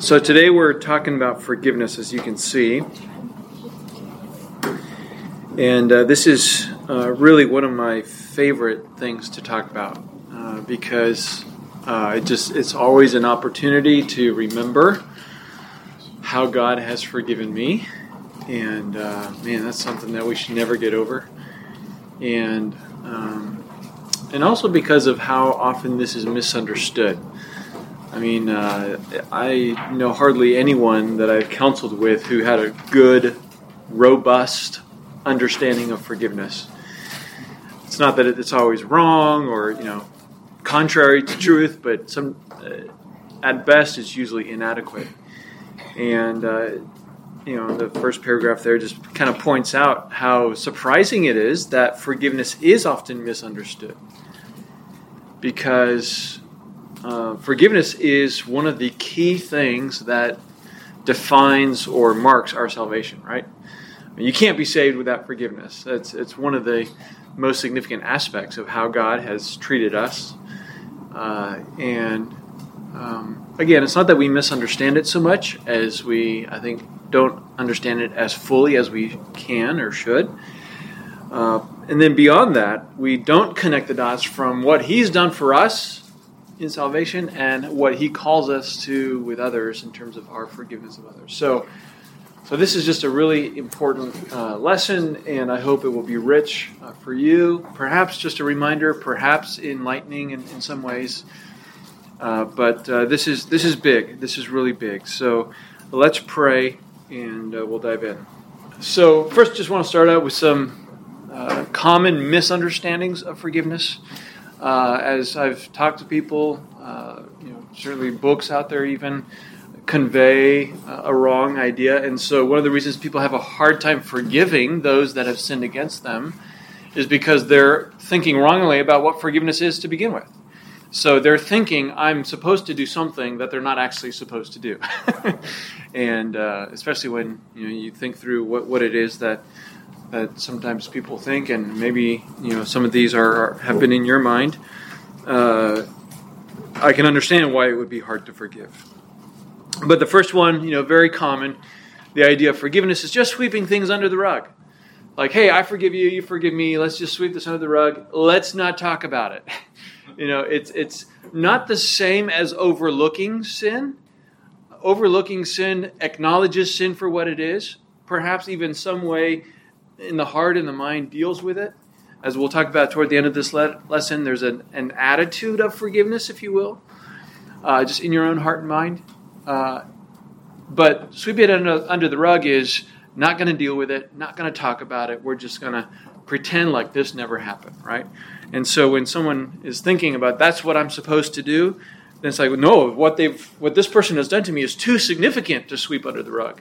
So today we're talking about forgiveness, as you can see. And uh, this is uh, really one of my favorite things to talk about uh, because uh, it just it's always an opportunity to remember how God has forgiven me. And uh, man, that's something that we should never get over. And um, and also because of how often this is misunderstood. I mean, uh, I know hardly anyone that I've counseled with who had a good, robust understanding of forgiveness. It's not that it's always wrong or you know contrary to truth, but some uh, at best it's usually inadequate. And uh, you know, the first paragraph there just kind of points out how surprising it is that forgiveness is often misunderstood because uh, forgiveness is one of the key things that defines or marks our salvation, right? You can't be saved without forgiveness. It's, it's one of the most significant aspects of how God has treated us. Uh, and um, again, it's not that we misunderstand it so much as we, I think, don't understand it as fully as we can or should. Uh, and then beyond that, we don't connect the dots from what He's done for us in salvation and what he calls us to with others in terms of our forgiveness of others. So, so this is just a really important uh, lesson, and I hope it will be rich uh, for you. Perhaps just a reminder, perhaps enlightening in, in some ways. Uh, but uh, this is this is big. This is really big. So let's pray, and uh, we'll dive in. So first, just want to start out with some uh, common misunderstandings of forgiveness. Uh, as I've talked to people, uh, you know, certainly books out there even convey a wrong idea. And so, one of the reasons people have a hard time forgiving those that have sinned against them is because they're thinking wrongly about what forgiveness is to begin with. So they're thinking I'm supposed to do something that they're not actually supposed to do, and uh, especially when you know you think through what, what it is that that sometimes people think, and maybe you know some of these are, have been in your mind. Uh, I can understand why it would be hard to forgive. But the first one, you know, very common, the idea of forgiveness is just sweeping things under the rug. Like, hey, I forgive you, you forgive me. Let's just sweep this under the rug. Let's not talk about it. you know, it's it's not the same as overlooking sin. Overlooking sin acknowledges sin for what it is. Perhaps even some way in the heart and the mind deals with it. As we'll talk about toward the end of this le- lesson, there's an, an attitude of forgiveness, if you will, uh, just in your own heart and mind. Uh, but sweeping it under, under the rug is not going to deal with it, not going to talk about it. We're just going to pretend like this never happened, right? And so when someone is thinking about that's what I'm supposed to do, then it's like, no, what they've what this person has done to me is too significant to sweep under the rug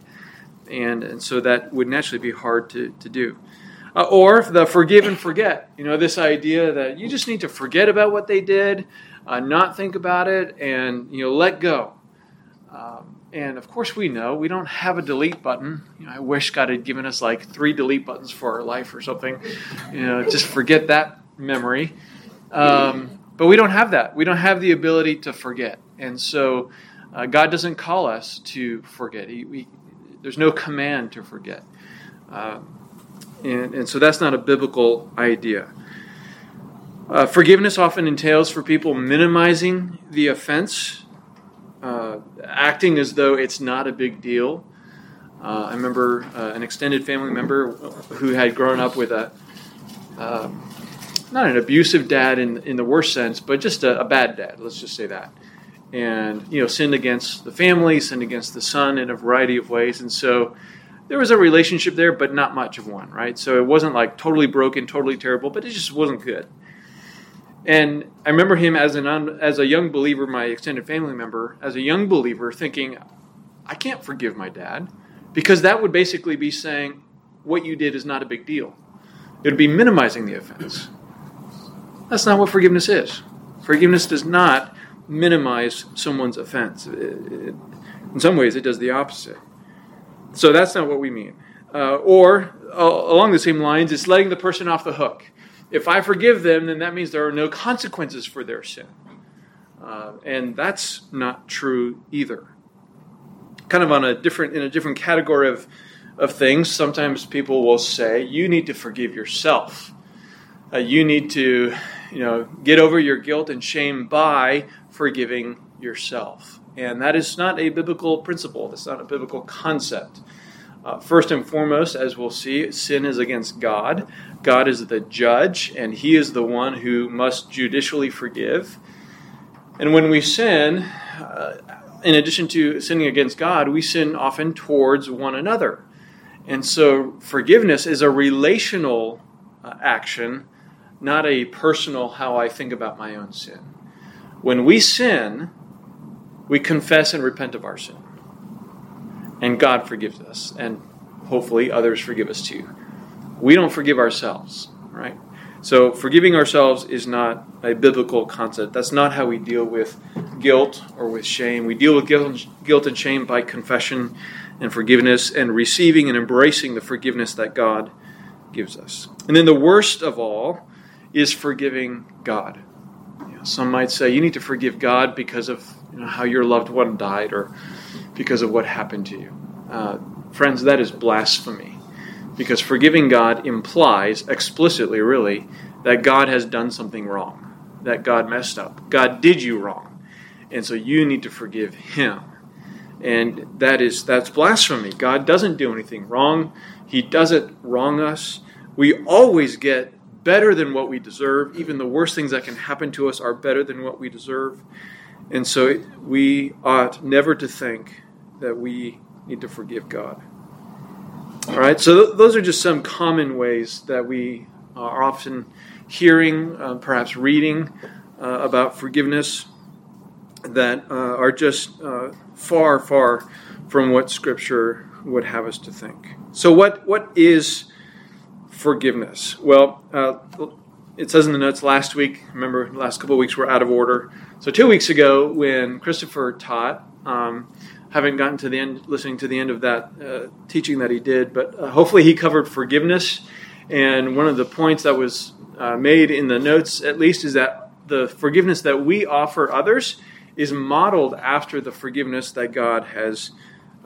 and, and so that would naturally be hard to, to do. Uh, or the forgive and forget. You know, this idea that you just need to forget about what they did, uh, not think about it, and you know, let go. Um, and of course, we know we don't have a delete button. You know, I wish God had given us like three delete buttons for our life or something. You know, just forget that memory. Um, but we don't have that. We don't have the ability to forget, and so uh, God doesn't call us to forget. He, there's no command to forget. Uh, and, and so that's not a biblical idea. Uh, forgiveness often entails for people minimizing the offense, uh, acting as though it's not a big deal. Uh, I remember uh, an extended family member who had grown up with a uh, not an abusive dad in in the worst sense, but just a, a bad dad. Let's just say that and you know sinned against the family, sinned against the son in a variety of ways, and so there was a relationship there, but not much of one, right? So it wasn't like totally broken, totally terrible, but it just wasn't good. And I remember him as an as a young believer, my extended family member, as a young believer, thinking, I can't forgive my dad because that would basically be saying what you did is not a big deal. It would be minimizing the offense. That's not what forgiveness is. Forgiveness does not minimize someone's offense. It, it, in some ways, it does the opposite. So that's not what we mean. Uh, or uh, along the same lines, it's letting the person off the hook. If I forgive them, then that means there are no consequences for their sin. Uh, and that's not true either. kind of on a different in a different category of of things. Sometimes people will say, "You need to forgive yourself. Uh, you need to, you know, get over your guilt and shame by forgiving yourself." And that is not a biblical principle. That's not a biblical concept. Uh, first and foremost, as we'll see, sin is against God. God is the judge, and He is the one who must judicially forgive. And when we sin, uh, in addition to sinning against God, we sin often towards one another. And so forgiveness is a relational uh, action, not a personal how I think about my own sin. When we sin, we confess and repent of our sin. And God forgives us, and hopefully others forgive us too. We don't forgive ourselves, right? So forgiving ourselves is not a biblical concept. That's not how we deal with guilt or with shame. We deal with guilt and shame by confession and forgiveness and receiving and embracing the forgiveness that God gives us. And then the worst of all is forgiving God. Some might say you need to forgive God because of you know, how your loved one died or because of what happened to you. Uh, friends, that is blasphemy. Because forgiving God implies, explicitly really, that God has done something wrong, that God messed up. God did you wrong. And so you need to forgive him and that is that's blasphemy. God doesn't do anything wrong. He doesn't wrong us. We always get better than what we deserve. Even the worst things that can happen to us are better than what we deserve. And so we ought never to think that we need to forgive God. All right, so th- those are just some common ways that we are often hearing, uh, perhaps reading uh, about forgiveness that uh, are just uh, far, far from what Scripture would have us to think. So, what what is forgiveness? Well, uh, it says in the notes last week. Remember, last couple of weeks were out of order. So, two weeks ago, when Christopher taught, um, haven't gotten to the end, listening to the end of that uh, teaching that he did, but uh, hopefully he covered forgiveness. And one of the points that was uh, made in the notes, at least, is that the forgiveness that we offer others is modeled after the forgiveness that God has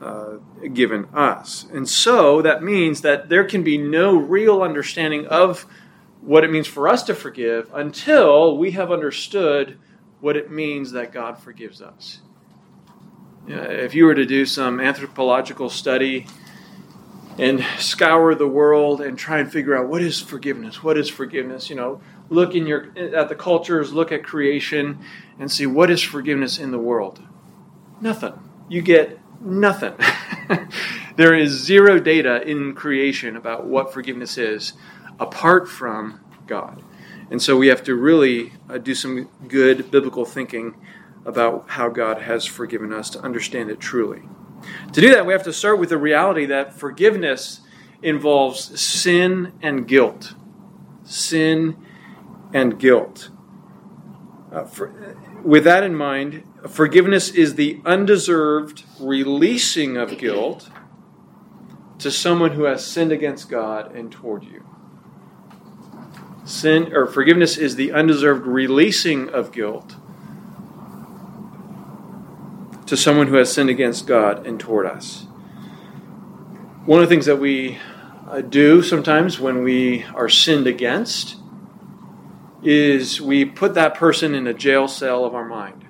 uh, given us. And so that means that there can be no real understanding of what it means for us to forgive until we have understood what it means that God forgives us. If you were to do some anthropological study and scour the world and try and figure out what is forgiveness, what is forgiveness, you know, look in your at the cultures, look at creation, and see what is forgiveness in the world. Nothing. You get nothing. there is zero data in creation about what forgiveness is, apart from God. And so we have to really uh, do some good biblical thinking about how God has forgiven us to understand it truly. To do that, we have to start with the reality that forgiveness involves sin and guilt. Sin and guilt. Uh, for, with that in mind, forgiveness is the undeserved releasing of guilt to someone who has sinned against God and toward you. Sin or forgiveness is the undeserved releasing of guilt to someone who has sinned against God and toward us. One of the things that we uh, do sometimes when we are sinned against is we put that person in a jail cell of our mind.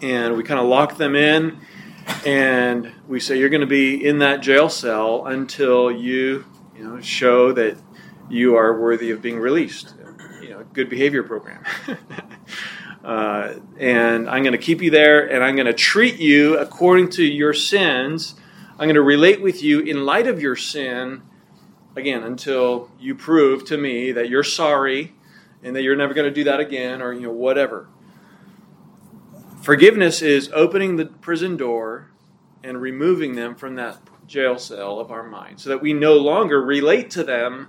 And we kind of lock them in and we say you're going to be in that jail cell until you, you know, show that you are worthy of being released. You know, good behavior program. uh, and I'm going to keep you there and I'm going to treat you according to your sins. I'm going to relate with you in light of your sin, again, until you prove to me that you're sorry and that you're never going to do that again or you know whatever. Forgiveness is opening the prison door and removing them from that jail cell of our mind so that we no longer relate to them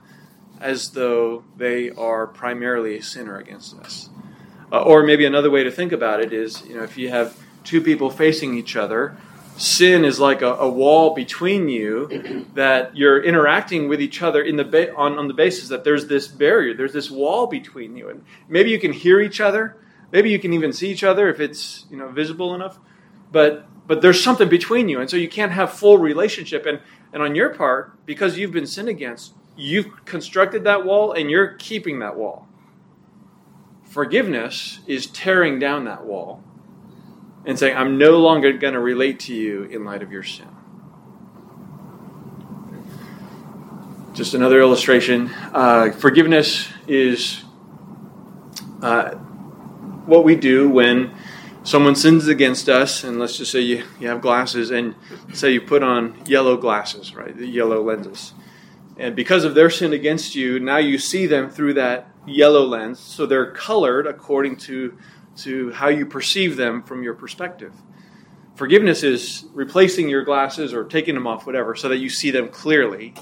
as though they are primarily a sinner against us. Uh, or maybe another way to think about it is, you know, if you have two people facing each other, sin is like a, a, wall between you that you're interacting with each other in the ba- on, on the basis that there's this barrier there's this wall between you. And maybe you can hear each other. Maybe you can even see each other if it's you know visible enough. But but there's something between you, and so you can't have full relationship. And and on your part, because you've been sinned against, you've constructed that wall, and you're keeping that wall. Forgiveness is tearing down that wall and saying, I'm no longer going to relate to you in light of your sin. Just another illustration. Uh, forgiveness is uh, what we do when someone sins against us, and let's just say you, you have glasses, and say you put on yellow glasses, right, the yellow lenses. And because of their sin against you, now you see them through that yellow lens, so they're colored according to, to how you perceive them from your perspective. Forgiveness is replacing your glasses or taking them off, whatever, so that you see them clearly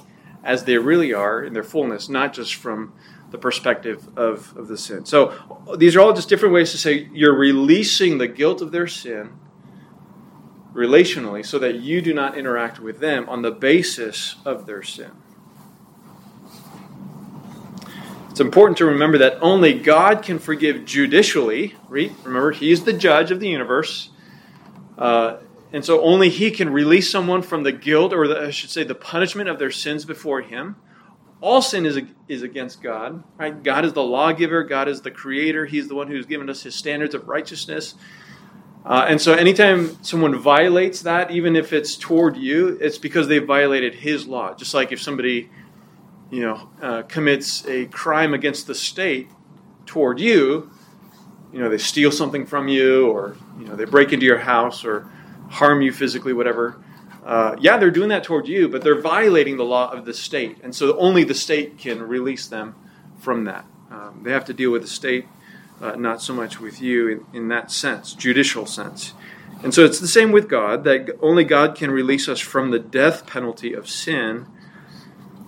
as they really are in their fullness, not just from the perspective of, of the sin. So these are all just different ways to say you're releasing the guilt of their sin relationally so that you do not interact with them on the basis of their sin. It's important to remember that only God can forgive judicially. Remember, He's the judge of the universe. Uh, and so only He can release someone from the guilt, or the, I should say, the punishment of their sins before Him. All sin is, is against God. Right? God is the lawgiver, God is the creator, He's the one who's given us His standards of righteousness. Uh, and so anytime someone violates that, even if it's toward you, it's because they violated His law. Just like if somebody you know, uh, commits a crime against the state toward you, you know, they steal something from you, or you know, they break into your house, or harm you physically, whatever. Uh, yeah, they're doing that toward you, but they're violating the law of the state. And so only the state can release them from that. Um, they have to deal with the state, uh, not so much with you in, in that sense, judicial sense. And so it's the same with God, that only God can release us from the death penalty of sin,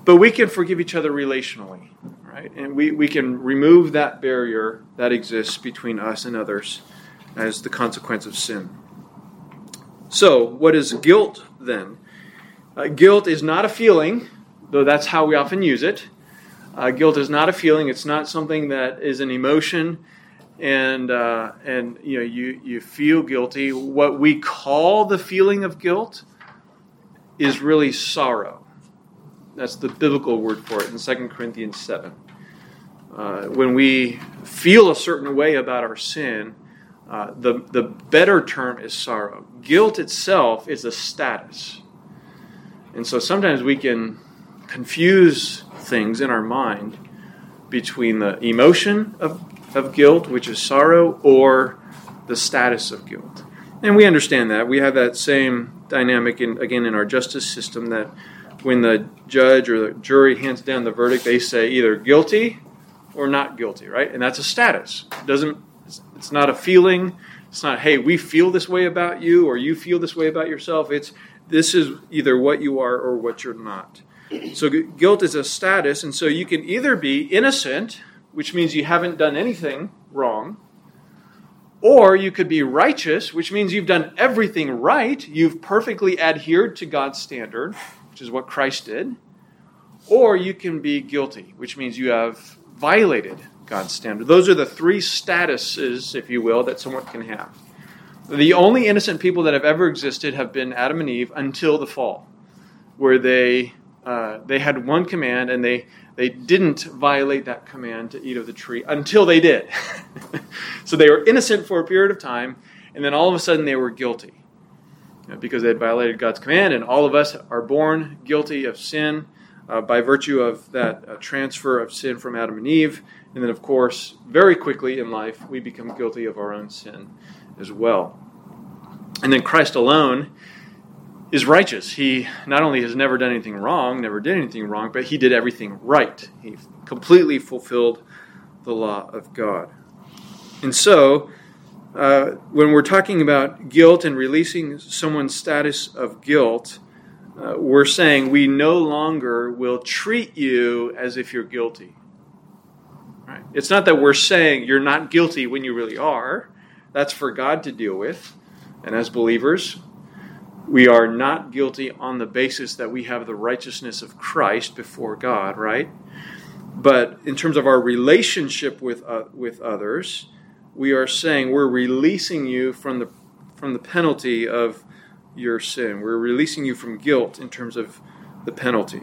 but we can forgive each other relationally, right? And we, we can remove that barrier that exists between us and others as the consequence of sin. So, what is guilt then? Uh, guilt is not a feeling, though that's how we often use it. Uh, guilt is not a feeling. It's not something that is an emotion, and uh, and you know you you feel guilty. What we call the feeling of guilt is really sorrow. That's the biblical word for it in 2 Corinthians seven. Uh, when we feel a certain way about our sin, uh, the, the better term is sorrow. Guilt itself is a status. And so sometimes we can confuse things in our mind between the emotion of, of guilt, which is sorrow, or the status of guilt. And we understand that. We have that same dynamic, in, again, in our justice system that when the judge or the jury hands down the verdict, they say either guilty or not guilty, right? And that's a status. It doesn't it's not a feeling. It's not, hey, we feel this way about you or you feel this way about yourself. It's this is either what you are or what you're not. So guilt is a status, and so you can either be innocent, which means you haven't done anything wrong, or you could be righteous, which means you've done everything right. You've perfectly adhered to God's standard, which is what Christ did. Or you can be guilty, which means you have violated God's standard. Those are the three statuses, if you will, that someone can have. The only innocent people that have ever existed have been Adam and Eve until the fall, where they uh, they had one command and they they didn't violate that command to eat of the tree until they did. so they were innocent for a period of time, and then all of a sudden they were guilty because they had violated God's command. And all of us are born guilty of sin uh, by virtue of that uh, transfer of sin from Adam and Eve. And then, of course, very quickly in life, we become guilty of our own sin as well. And then Christ alone is righteous. He not only has never done anything wrong, never did anything wrong, but he did everything right. He completely fulfilled the law of God. And so, uh, when we're talking about guilt and releasing someone's status of guilt, uh, we're saying we no longer will treat you as if you're guilty. Right? It's not that we're saying you're not guilty when you really are. That's for God to deal with. And as believers, we are not guilty on the basis that we have the righteousness of Christ before God, right? But in terms of our relationship with, uh, with others, we are saying we're releasing you from the, from the penalty of, your sin. We're releasing you from guilt in terms of the penalty.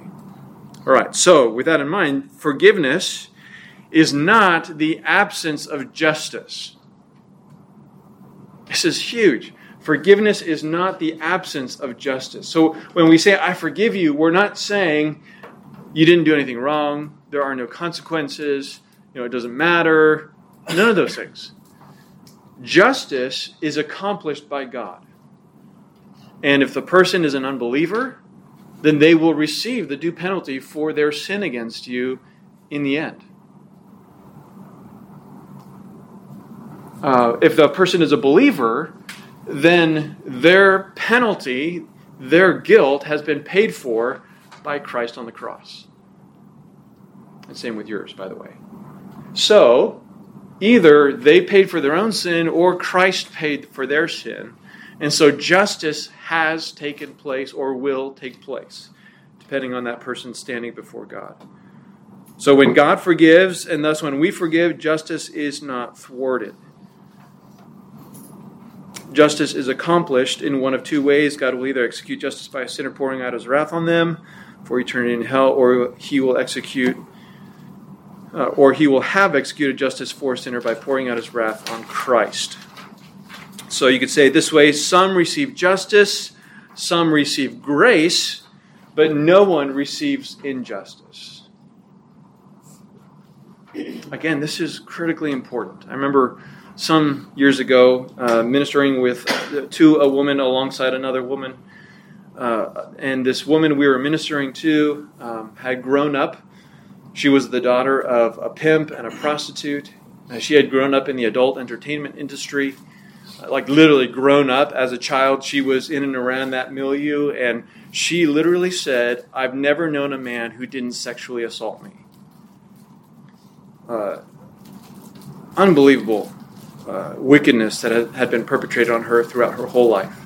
All right, so with that in mind, forgiveness is not the absence of justice. This is huge. Forgiveness is not the absence of justice. So when we say, I forgive you, we're not saying you didn't do anything wrong, there are no consequences, you know, it doesn't matter. None of those things. Justice is accomplished by God. And if the person is an unbeliever, then they will receive the due penalty for their sin against you in the end. Uh, if the person is a believer, then their penalty, their guilt, has been paid for by Christ on the cross. And same with yours, by the way. So, either they paid for their own sin or Christ paid for their sin. And so justice has taken place or will take place, depending on that person standing before God. So when God forgives, and thus when we forgive, justice is not thwarted. Justice is accomplished in one of two ways. God will either execute justice by a sinner pouring out his wrath on them for eternity in hell, or he will execute uh, or he will have executed justice for a sinner by pouring out his wrath on Christ. So you could say this way some receive justice, some receive grace, but no one receives injustice. Again, this is critically important. I remember some years ago uh, ministering with uh, to a woman alongside another woman. Uh, and this woman we were ministering to um, had grown up she was the daughter of a pimp and a prostitute. She had grown up in the adult entertainment industry, uh, like literally grown up as a child. She was in and around that milieu, and she literally said, I've never known a man who didn't sexually assault me. Uh, unbelievable uh, wickedness that had been perpetrated on her throughout her whole life.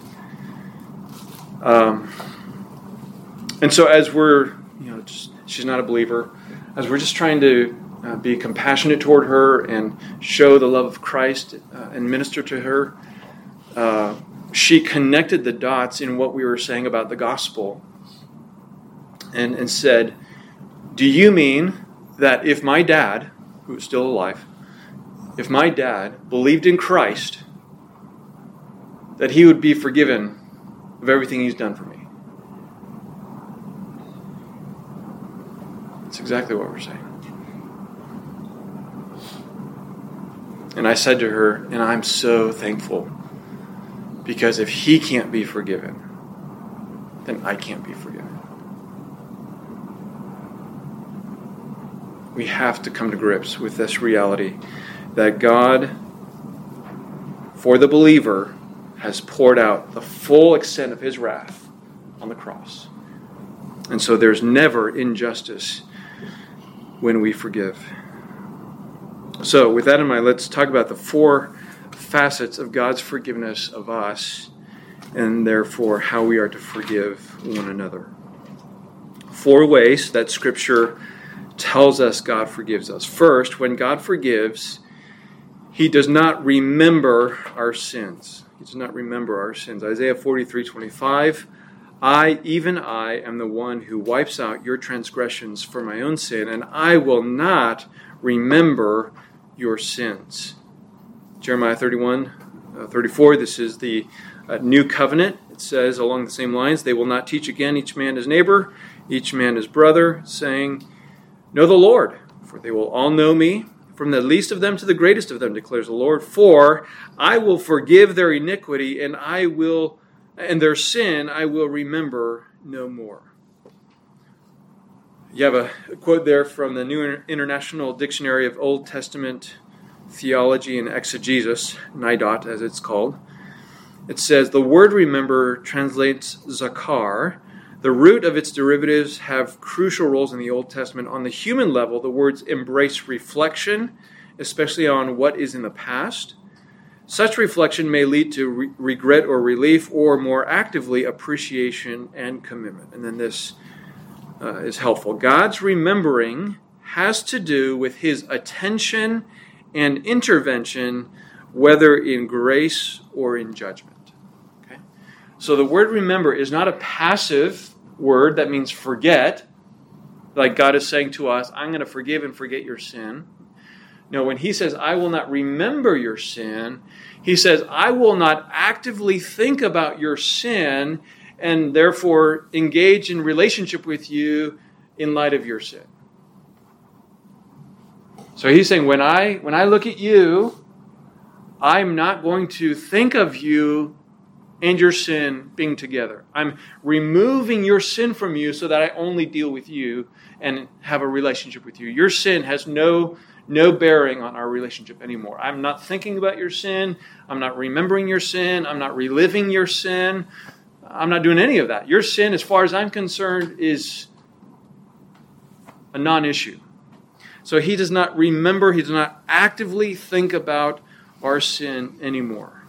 Um, and so, as we're, you know, just, she's not a believer as we're just trying to uh, be compassionate toward her and show the love of Christ uh, and minister to her, uh, she connected the dots in what we were saying about the gospel and, and said, Do you mean that if my dad, who is still alive, if my dad believed in Christ, that he would be forgiven of everything he's done for me? That's exactly what we're saying. And I said to her, and I'm so thankful because if he can't be forgiven, then I can't be forgiven. We have to come to grips with this reality that God, for the believer, has poured out the full extent of his wrath on the cross. And so there's never injustice when we forgive. So, with that in mind, let's talk about the four facets of God's forgiveness of us and therefore how we are to forgive one another. Four ways that Scripture tells us God forgives us. First, when God forgives, He does not remember our sins. He does not remember our sins. Isaiah 43 25 I, even I, am the one who wipes out your transgressions for my own sin, and I will not remember your sins. Jeremiah 31, uh, 34, this is the uh, new covenant. It says along the same lines, They will not teach again each man his neighbor, each man his brother, saying, Know the Lord, for they will all know me, from the least of them to the greatest of them, declares the Lord. For I will forgive their iniquity, and I will and their sin I will remember no more. You have a quote there from the New International Dictionary of Old Testament Theology and Exegesis, NIDOT as it's called. It says the word remember translates zakar. The root of its derivatives have crucial roles in the Old Testament. On the human level, the words embrace reflection, especially on what is in the past such reflection may lead to re- regret or relief, or more actively, appreciation and commitment. And then this uh, is helpful. God's remembering has to do with his attention and intervention, whether in grace or in judgment. Okay? So the word remember is not a passive word that means forget, like God is saying to us, I'm going to forgive and forget your sin. No, when he says, I will not remember your sin, he says, I will not actively think about your sin and therefore engage in relationship with you in light of your sin. So he's saying, when I when I look at you, I'm not going to think of you and your sin being together. I'm removing your sin from you so that I only deal with you and have a relationship with you. Your sin has no no bearing on our relationship anymore. I'm not thinking about your sin. I'm not remembering your sin. I'm not reliving your sin. I'm not doing any of that. Your sin, as far as I'm concerned, is a non issue. So he does not remember, he does not actively think about our sin anymore.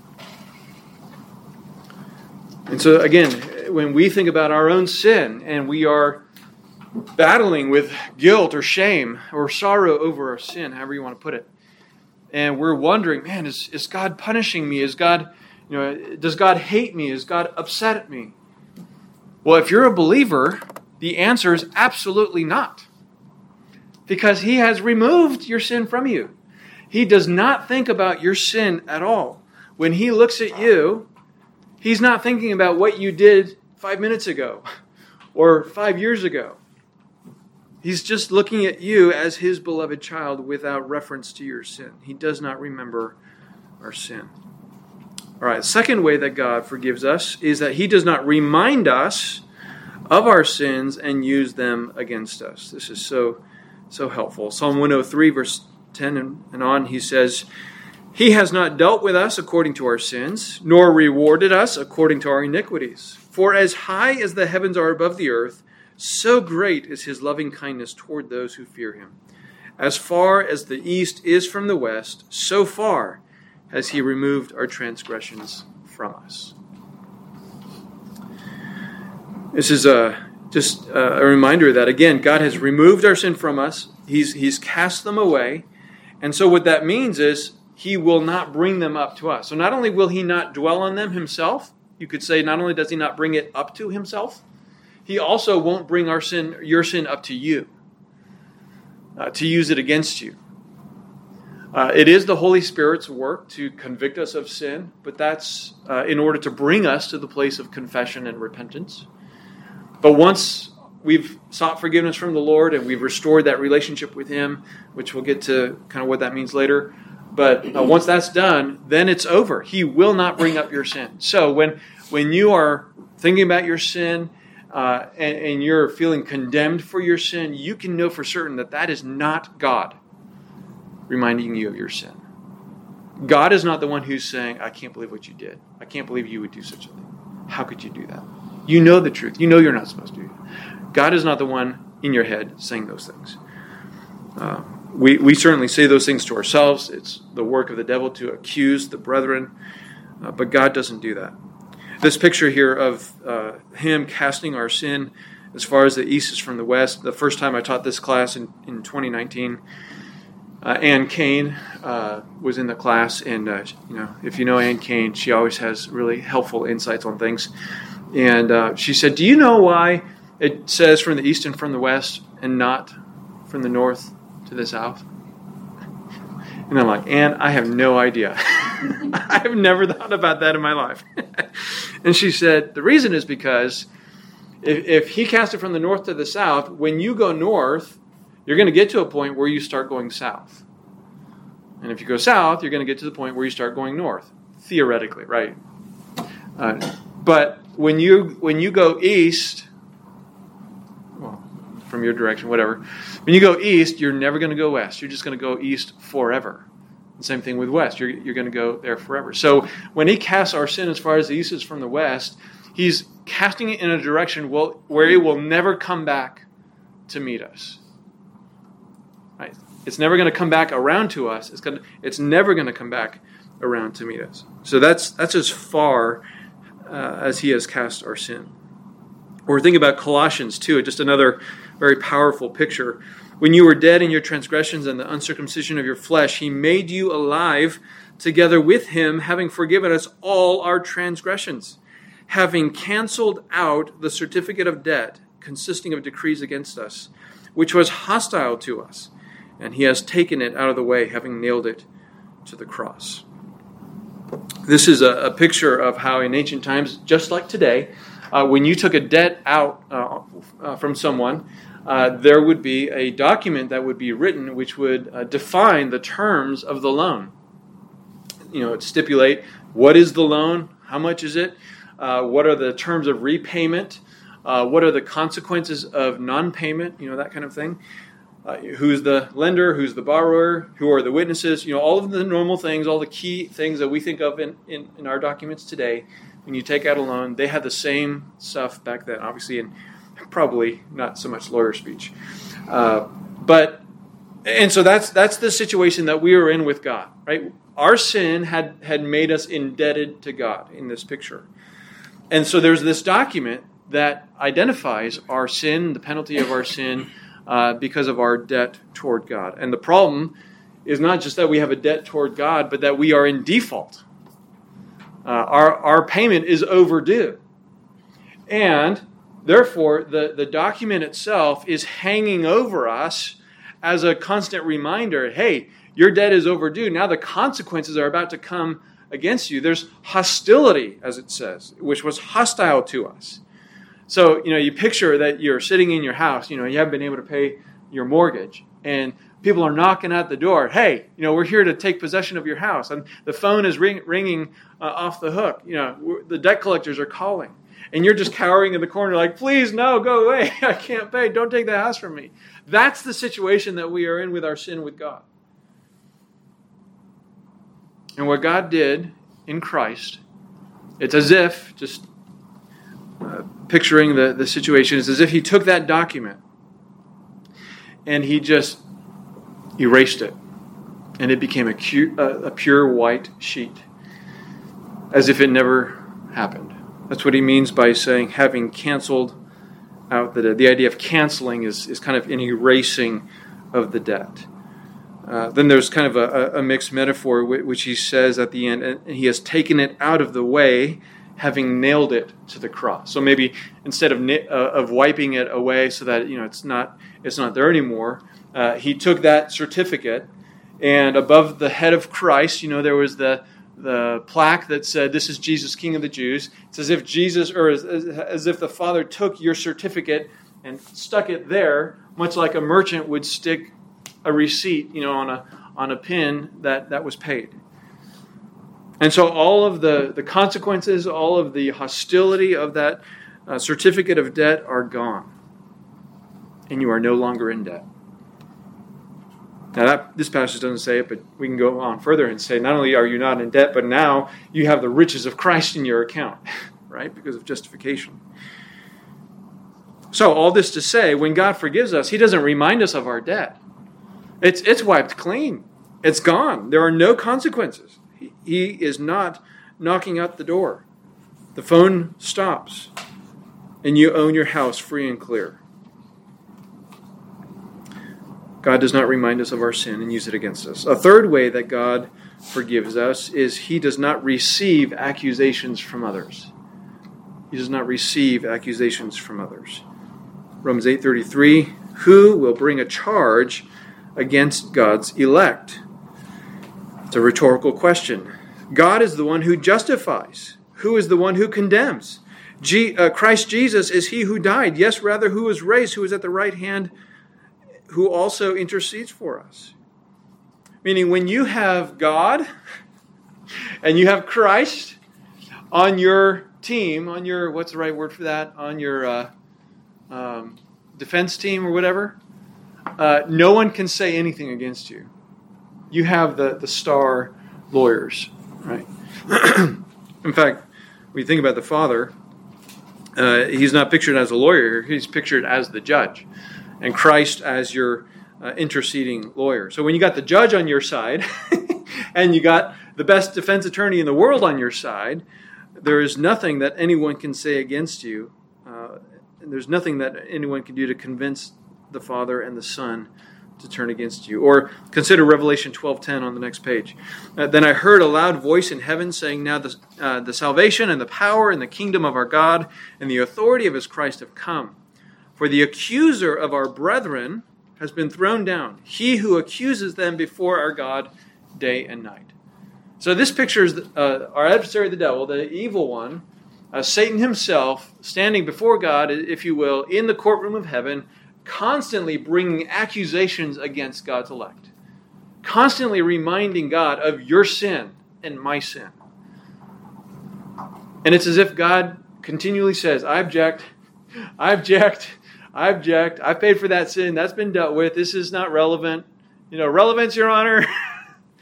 And so, again, when we think about our own sin and we are battling with guilt or shame or sorrow over our sin, however you want to put it, and we're wondering, man, is, is God punishing me? Is God, you know, does God hate me? Is God upset at me? Well, if you're a believer, the answer is absolutely not. Because he has removed your sin from you. He does not think about your sin at all. When he looks at you, He's not thinking about what you did five minutes ago or five years ago. He's just looking at you as his beloved child without reference to your sin. He does not remember our sin. All right, second way that God forgives us is that he does not remind us of our sins and use them against us. This is so so helpful. Psalm 103 verse 10 and, on he says, he has not dealt with us according to our sins, nor rewarded us according to our iniquities. For as high as the heavens are above the earth, so great is his loving kindness toward those who fear him. As far as the east is from the west, so far has he removed our transgressions from us. This is a, just uh, a reminder that, again, God has removed our sin from us, he's, he's cast them away. And so, what that means is he will not bring them up to us. So not only will he not dwell on them himself, you could say not only does he not bring it up to himself, he also won't bring our sin, your sin up to you, uh, to use it against you. Uh, it is the Holy Spirit's work to convict us of sin, but that's uh, in order to bring us to the place of confession and repentance. But once we've sought forgiveness from the Lord and we've restored that relationship with Him, which we'll get to kind of what that means later, but uh, once that's done, then it's over. He will not bring up your sin. So when when you are thinking about your sin uh, and, and you're feeling condemned for your sin, you can know for certain that that is not God reminding you of your sin. God is not the one who's saying, I can't believe what you did. I can't believe you would do such a thing. How could you do that? You know the truth. You know you're not supposed to. God is not the one in your head saying those things. Uh, we, we certainly say those things to ourselves. It's the work of the devil to accuse the brethren, uh, but God doesn't do that. This picture here of uh, Him casting our sin as far as the east is from the west, the first time I taught this class in, in 2019, uh, Ann Kane uh, was in the class, and uh, you know, if you know Ann Kane, she always has really helpful insights on things. And uh, she said, "Do you know why it says from the east and from the west, and not from the north to the south? And I'm like, Ann, I have no idea. I have never thought about that in my life. and she said, the reason is because if, if he cast it from the north to the south, when you go north, you're going to get to a point where you start going south. And if you go south, you're going to get to the point where you start going north, theoretically, right? Uh, but when you when you go east, from your direction, whatever, when you go east, you're never going to go west. You're just going to go east forever. The same thing with west. You're, you're going to go there forever. So when he casts our sin as far as the east is from the west, he's casting it in a direction where it will never come back to meet us. Right? It's never going to come back around to us. It's, going to, it's never going to come back around to meet us. So that's, that's as far uh, as he has cast our sin. Or think about Colossians 2, just another very powerful picture. When you were dead in your transgressions and the uncircumcision of your flesh, he made you alive together with him, having forgiven us all our transgressions, having canceled out the certificate of debt consisting of decrees against us, which was hostile to us, and he has taken it out of the way, having nailed it to the cross. This is a, a picture of how, in ancient times, just like today, uh, when you took a debt out uh, uh, from someone, uh, there would be a document that would be written which would uh, define the terms of the loan. You know, stipulate what is the loan, how much is it, uh, what are the terms of repayment, what are the consequences of non payment, you know, that kind of thing uh, who's the lender, who's the borrower, who are the witnesses, you know, all of the normal things, all the key things that we think of in, in, in our documents today. When you take out a loan, they had the same stuff back then, obviously, and probably not so much lawyer speech. Uh, but, and so that's, that's the situation that we are in with God, right? Our sin had, had made us indebted to God in this picture. And so there's this document that identifies our sin, the penalty of our sin uh, because of our debt toward God. And the problem is not just that we have a debt toward God, but that we are in default. Uh, our, our payment is overdue. And therefore, the, the document itself is hanging over us as a constant reminder hey, your debt is overdue. Now the consequences are about to come against you. There's hostility, as it says, which was hostile to us. So, you know, you picture that you're sitting in your house, you know, you haven't been able to pay your mortgage, and people are knocking at the door. Hey, you know, we're here to take possession of your house. And the phone is ring, ringing uh, off the hook. You know, the debt collectors are calling. And you're just cowering in the corner, like, please, no, go away. I can't pay. Don't take the house from me. That's the situation that we are in with our sin with God. And what God did in Christ, it's as if, just uh, picturing the, the situation is as if he took that document and he just erased it and it became a, cu- a pure white sheet as if it never happened that's what he means by saying having canceled out the debt the idea of canceling is, is kind of an erasing of the debt uh, then there's kind of a, a, mixed metaphor which he says at the end and he has taken it out of the way having nailed it to the cross. So maybe instead of uh, of wiping it away so that you know it's not it's not there anymore, uh, he took that certificate and above the head of Christ, you know, there was the the plaque that said, "This is Jesus, King of the Jews." It's as if Jesus, or as, as if the Father took your certificate and stuck it there, much like a merchant would stick a receipt, you know, on a on a pin that that was paid. And so all of the, the consequences, all of the hostility of that uh, certificate of debt are gone. And you are no longer in debt. Now, that, this passage doesn't say it, but we can go on further and say not only are you not in debt, but now you have the riches of Christ in your account, right? Because of justification. So, all this to say, when God forgives us, He doesn't remind us of our debt. It's, it's wiped clean, it's gone. There are no consequences. He is not knocking at the door. The phone stops, and you own your house free and clear. God does not remind us of our sin and use it against us. A third way that God forgives us is he does not receive accusations from others. He does not receive accusations from others. Romans 8:33, who will bring a charge against God's elect? It's a rhetorical question. God is the one who justifies. Who is the one who condemns? G, uh, Christ Jesus is he who died, yes, rather, who was raised, who is at the right hand, who also intercedes for us. Meaning, when you have God and you have Christ on your team, on your, what's the right word for that? On your uh, um, defense team or whatever, uh, no one can say anything against you you have the, the star lawyers, right? In fact, when you think about the father, uh, he's not pictured as a lawyer, he's pictured as the judge, and Christ as your uh, interceding lawyer. So when you got the judge on your side, and you got the best defense attorney in the world on your side, there is nothing that anyone can say against you. Uh, and there's nothing that anyone can do to convince the Father and the Son to turn against you. Or consider Revelation 12:10 on the next page. Uh, then I heard a loud voice in heaven saying, "Now the, uh, the salvation and the power and the kingdom of our God and the authority of his Christ have come. For the accuser of our brethren has been thrown down, he who accuses them before our God day and night." So this pictures uh, our adversary, the devil, the evil one, uh, Satan himself, standing before God, if you will, in the courtroom of heaven, constantly bringing accusations against God's elect, constantly reminding God of your sin and my sin. And it's as if God continually says, I object, I object, I object, I paid for that sin, that's been dealt with, this is not relevant. You know, relevance, Your Honor.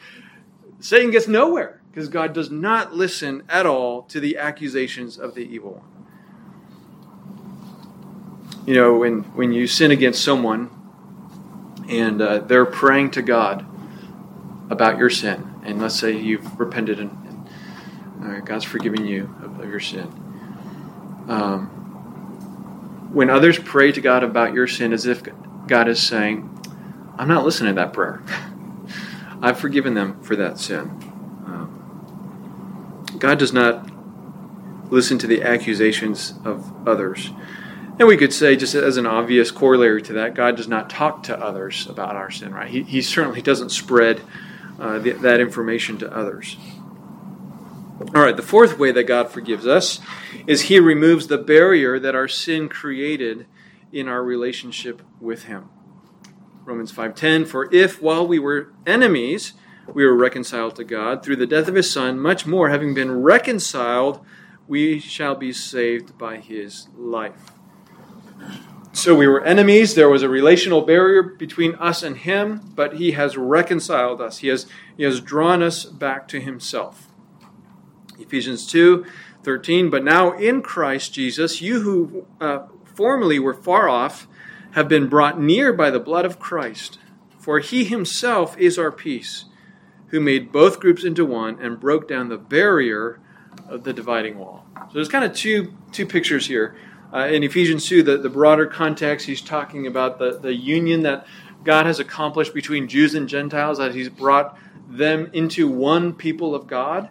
Satan gets nowhere because God does not listen at all to the accusations of the evil one. You know, when, when you sin against someone and uh, they're praying to God about your sin, and let's say you've repented and, and God's forgiven you of, of your sin. Um, when others pray to God about your sin as if God is saying, I'm not listening to that prayer. I've forgiven them for that sin. God does not listen to the accusations of others. And we could say, just as an obvious corollary to that, God does not talk to others about our sin, right? He, he certainly doesn't spread uh, the, that information to others. All right, the fourth way that God forgives us is He removes the barrier that our sin created in our relationship with Him. Romans 5:10 For if while we were enemies we were reconciled to God through the death of his Son, much more, having been reconciled, we shall be saved by his life. So we were enemies. There was a relational barrier between us and him, but he has reconciled us. He has, he has drawn us back to himself. Ephesians 2 13. But now in Christ Jesus, you who uh, formerly were far off have been brought near by the blood of Christ. For he himself is our peace who made both groups into one and broke down the barrier of the dividing wall. So there's kind of two, two pictures here. Uh, in Ephesians 2, the, the broader context, he's talking about the, the union that God has accomplished between Jews and Gentiles, that he's brought them into one people of God.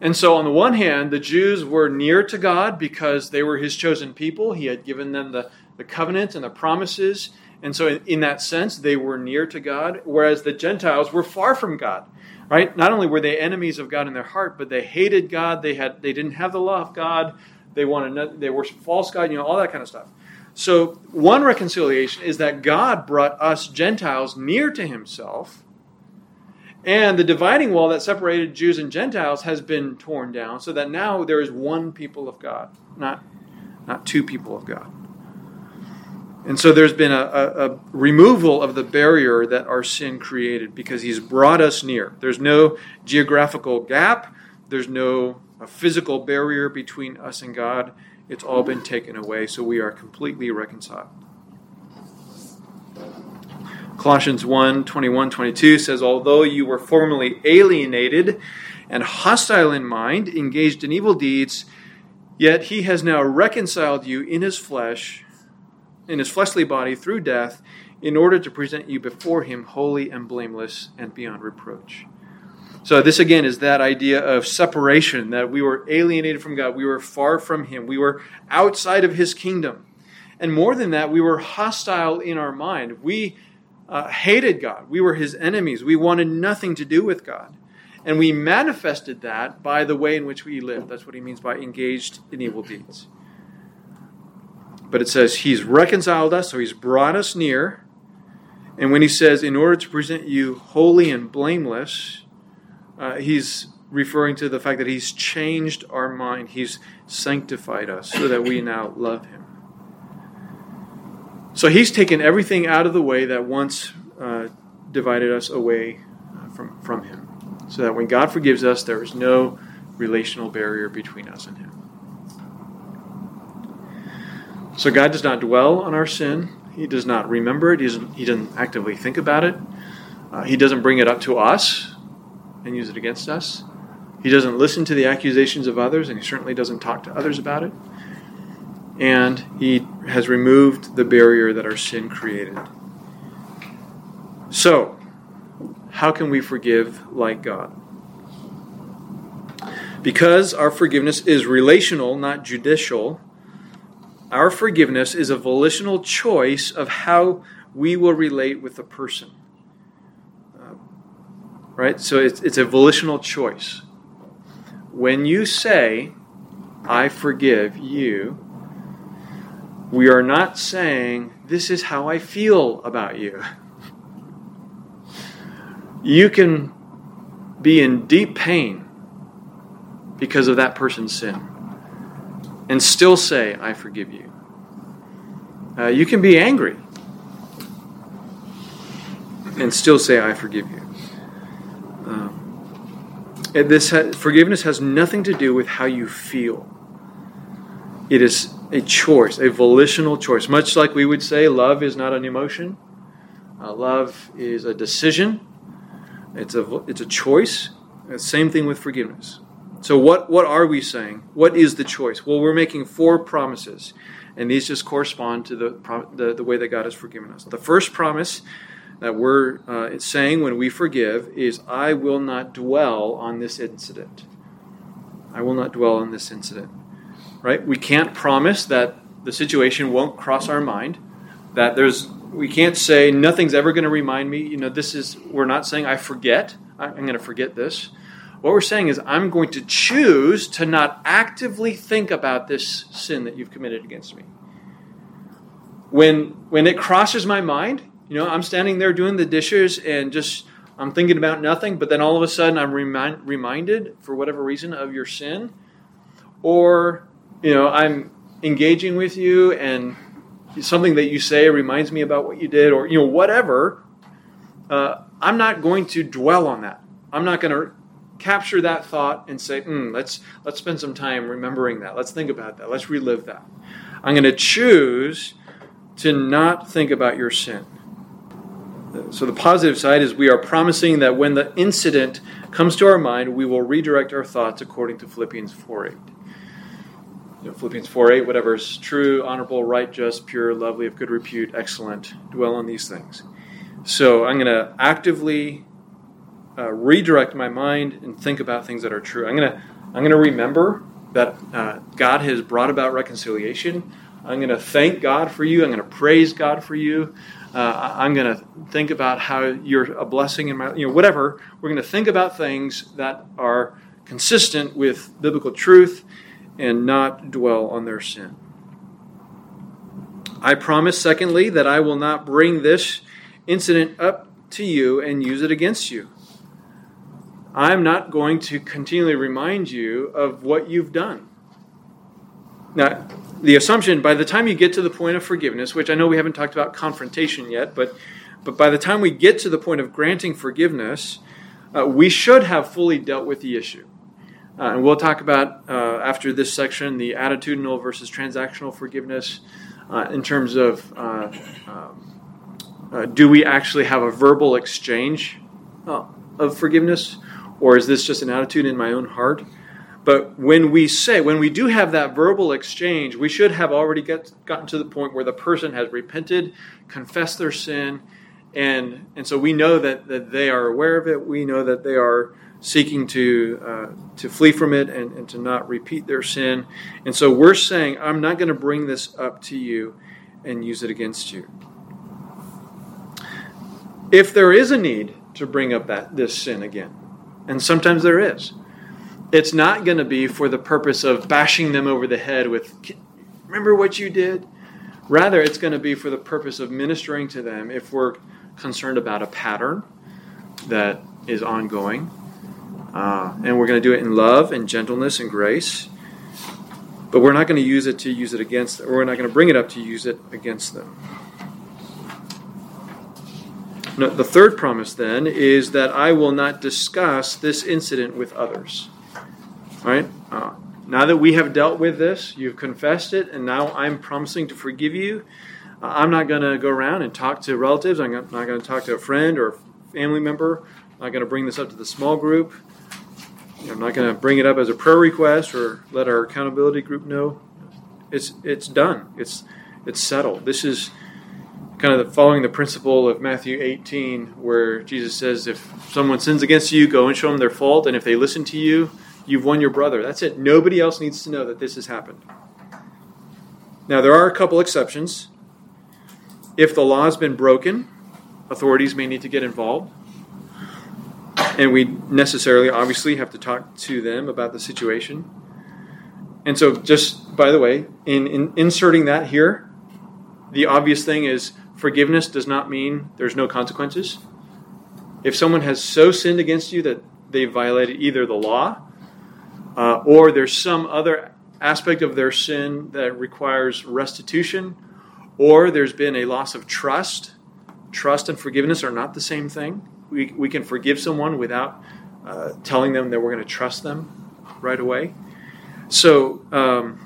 And so, on the one hand, the Jews were near to God because they were his chosen people. He had given them the, the covenant and the promises. And so, in, in, that sense, they were near to God, whereas the Gentiles were far from God. Right? Not only were they enemies of God in their heart, but they hated God. They had they didn't have the law of God. They wanted they worshiped false God. You know all that kind of stuff. So one reconciliation is that God brought us Gentiles near to Himself, and the dividing wall that separated Jews and Gentiles has been torn down, so that now there is one people of God, not not two people of God. And so there's been a, a, a, removal of the barrier that our sin created because he's brought us near. There's no geographical gap, there's no physical barrier between us and God. It's all been taken away, so we are completely reconciled. Colossians 1 21 22 says, Although you were formerly alienated and hostile in mind, engaged in evil deeds, yet he has now reconciled you in his flesh in his fleshly body through death in order to present you before him holy and blameless and beyond reproach. So, this again is that idea of separation that we were alienated from God. We were far from him. We were outside of his kingdom. And more than that, we were hostile in our mind. We uh, hated God. We were his enemies. We wanted nothing to do with God. And we manifested that by the way in which we lived. That's what he means by engaged in evil deeds. But it says he's reconciled us, so he's brought us near. And when he says, in order to present you holy and blameless, uh, he's referring to the fact that he's changed our mind. He's sanctified us so that we now love him. So he's taken everything out of the way that once uh, divided us away uh, from, from him. So that when God forgives us, there is no relational barrier between us and him. So God does not dwell on our sin. He does not remember it. He doesn't, he doesn't actively think about it. Uh, he doesn't bring it up to us and use it against us. He doesn't listen to the accusations of others, and he certainly doesn't talk to others about it. And he has removed the barrier that our sin created. So, how can we forgive like God? Because our forgiveness is relational, not judicial, our forgiveness is a volitional choice of how we will relate with the person. Uh, right? So it's, it's a volitional choice. When you say, I forgive you, we are not saying, This is how I feel about you. You can be in deep pain because of that person's sin and still say, I forgive you. Uh, you can be angry and still say, I forgive you. Um, this ha- forgiveness has nothing to do with how you feel. It is a choice, a volitional choice. Much like we would say, love is not an emotion. Uh, love is a decision. It's a it's a choice. same thing with forgiveness. So what what are we saying? What is the choice? Well, we're making four promises, and these just correspond to the the, the way that God has forgiven us. The first promise that we're uh, saying when we forgive is, "I will not dwell on this incident." I will not dwell on this incident. Right? We can't promise that the situation won't cross our mind. That there's we can't say nothing's ever going to remind me. You know, this is we're not saying I forget. I'm going to forget this. What we're saying is I'm going to choose to not actively think about this sin that you've committed against me. When when it crosses my mind, you know, I'm standing there doing the dishes and just I'm thinking about nothing, but then all of a sudden I'm remind, reminded for whatever reason of your sin, or you know I'm engaging with you and something that you say reminds me about what you did, or you know whatever. Uh, I'm not going to dwell on that. I'm not going to capture that thought and say, mm, "Let's let's spend some time remembering that. Let's think about that. Let's relive that." I'm going to choose to not think about your sin. So the positive side is we are promising that when the incident comes to our mind, we will redirect our thoughts according to Philippians 4:8. You know, Philippians 4:8, whatever is true, honorable, right, just, pure, lovely, of good repute, excellent, dwell on these things. So I'm going to actively uh, redirect my mind and think about things that are true. I'm going to I'm going to remember that uh, God has brought about reconciliation. I'm going to thank God for you. I'm going to praise God for you. Uh, I'm going to think about how you're a blessing in my, you know, whatever. We're going to think about things that are consistent with biblical truth and not dwell on their sin. I promise, secondly, that I will not bring this incident up to you and use it against you. I'm not going to continually remind you of what you've done. Now, the assumption by the time you get to the point of forgiveness, which I know we haven't talked about confrontation yet, but but by the time we get to the point of granting forgiveness, uh, we should have fully dealt with the issue. Uh, and we'll talk about uh, after this section the attitudinal versus transactional forgiveness uh, in terms of uh, um, uh, do we actually have a verbal exchange of forgiveness, or is this just an attitude in my own heart? But when we say, when we do have that verbal exchange, we should have already get, gotten to the point where the person has repented, confessed their sin, and, and so we know that, that they are aware of it. We know that they are seeking to, uh, to flee from it and, and to not repeat their sin. And so we're saying, I'm not going to bring this up to you and use it against you. If there is a need to bring up that, this sin again, and sometimes there is, it's not going to be for the purpose of bashing them over the head with, remember what you did? Rather, it's going to be for the purpose of ministering to them if we're concerned about a pattern that is ongoing. Uh, and we're going to do it in love and gentleness and grace. But we're not going to use it to use it against, or we're not going to bring it up to use it against them. The third promise then is that I will not discuss this incident with others. Right? Uh, now that we have dealt with this, you've confessed it, and now I'm promising to forgive you. Uh, I'm not going to go around and talk to relatives. I'm not going to talk to a friend or family member. I'm not going to bring this up to the small group. I'm not going to bring it up as a prayer request or let our accountability group know. It's it's done. It's it's settled. This is kind of following the principle of Matthew 18, where Jesus says, if someone sins against you, go and show them their fault, and if they listen to you, you've won your brother. That's it. Nobody else needs to know that this has happened. Now, there are a couple exceptions. If the law has been broken, authorities may need to get involved. And we necessarily, obviously, have to talk to them about the situation. And so, just by the way, in, in inserting that here, the obvious thing is forgiveness does not mean there's no consequences. If someone has so sinned against you that they violated either the law uh, or there's some other aspect of their sin that requires restitution, or there's been a loss of trust. Trust and forgiveness are not the same thing. We, we can forgive someone without uh, telling them that we're going to trust them right away. So, um,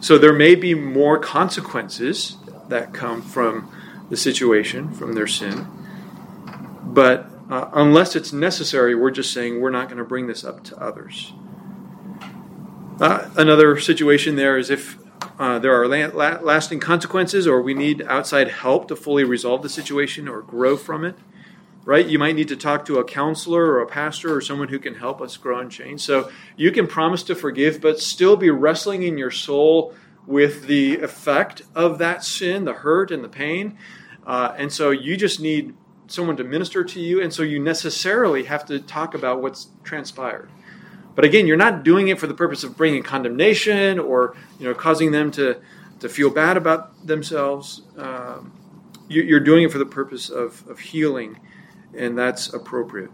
so there may be more consequences that come from the situation, from their sin. But uh, unless it's necessary, we're just saying we're not going to bring this up to others. Uh, another situation there is if uh, there are la- la- lasting consequences or we need outside help to fully resolve the situation or grow from it right? You might need to talk to a counselor or a pastor or someone who can help us grow and change. So you can promise to forgive but still be wrestling in your soul with the effect of that sin the hurt and the pain. Uh, and so you just need someone to minister to you. And so you necessarily have to talk about what's transpired. But again, you're not doing it for the purpose of bringing condemnation or you know causing them to to feel bad about themselves. Um, you, are doing it for the purpose of, of healing, and that's appropriate.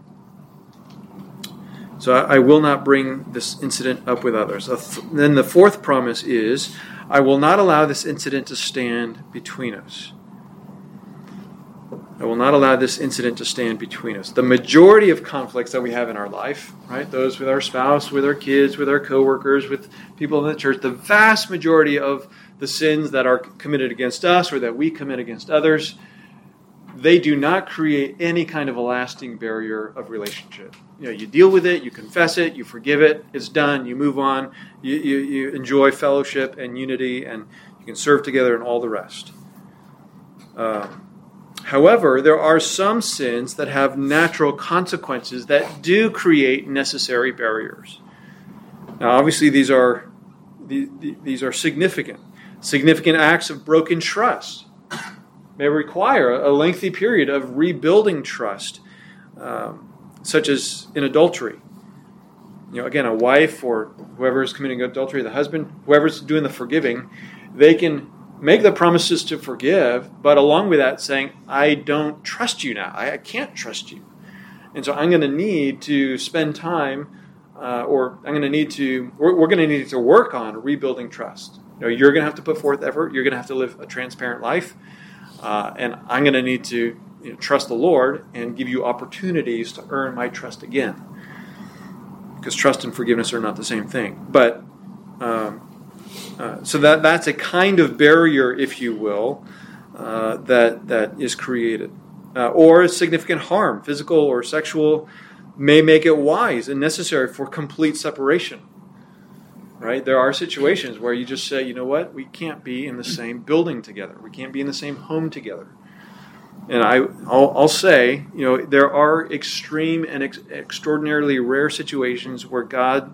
So I, I will not bring this incident up with others. Then the fourth promise is, I will not allow this incident to stand between us. I will not allow this incident to stand between us. The majority of conflicts that we have in our life, right, those with our spouse, with our kids, with our coworkers, with people in the church, the vast majority of the sins that are committed against us or that we commit against others, they do not create any kind of a lasting barrier of relationship. You know, you deal with it, you confess it, you forgive it, it's done, you move on, you, you, you enjoy fellowship and unity, and you can serve together and all the rest. Um, However, there are some sins that have natural consequences that do create necessary barriers. Now, obviously, these are these are significant. Significant acts of broken trust may require a lengthy period of rebuilding trust, um, such as in adultery. You know, again, a wife or whoever is committing adultery, the husband, whoever's doing the forgiving, they can make the promises to forgive, but along with that, saying, I don't trust you now. I, I can't trust you. And so I'm going to need to spend time, uh, or I'm going to need to, we're, we're going to need to work on rebuilding trust. You know, you're going to have to put forth effort. You're going to have to live a transparent life. Uh, and I'm going to need to you know, trust the Lord and give you opportunities to earn my trust again. Because trust and forgiveness are not the same thing. But um, uh, so that that's a kind of barrier, if you will, uh, that that is created, uh, or significant harm, physical or sexual, may make it wise and necessary for complete separation. Right? There are situations where you just say, you know what, we can't be in the same building together. We can't be in the same home together. And I, I'll, I'll say, you know, there are extreme and ex- extraordinarily rare situations where God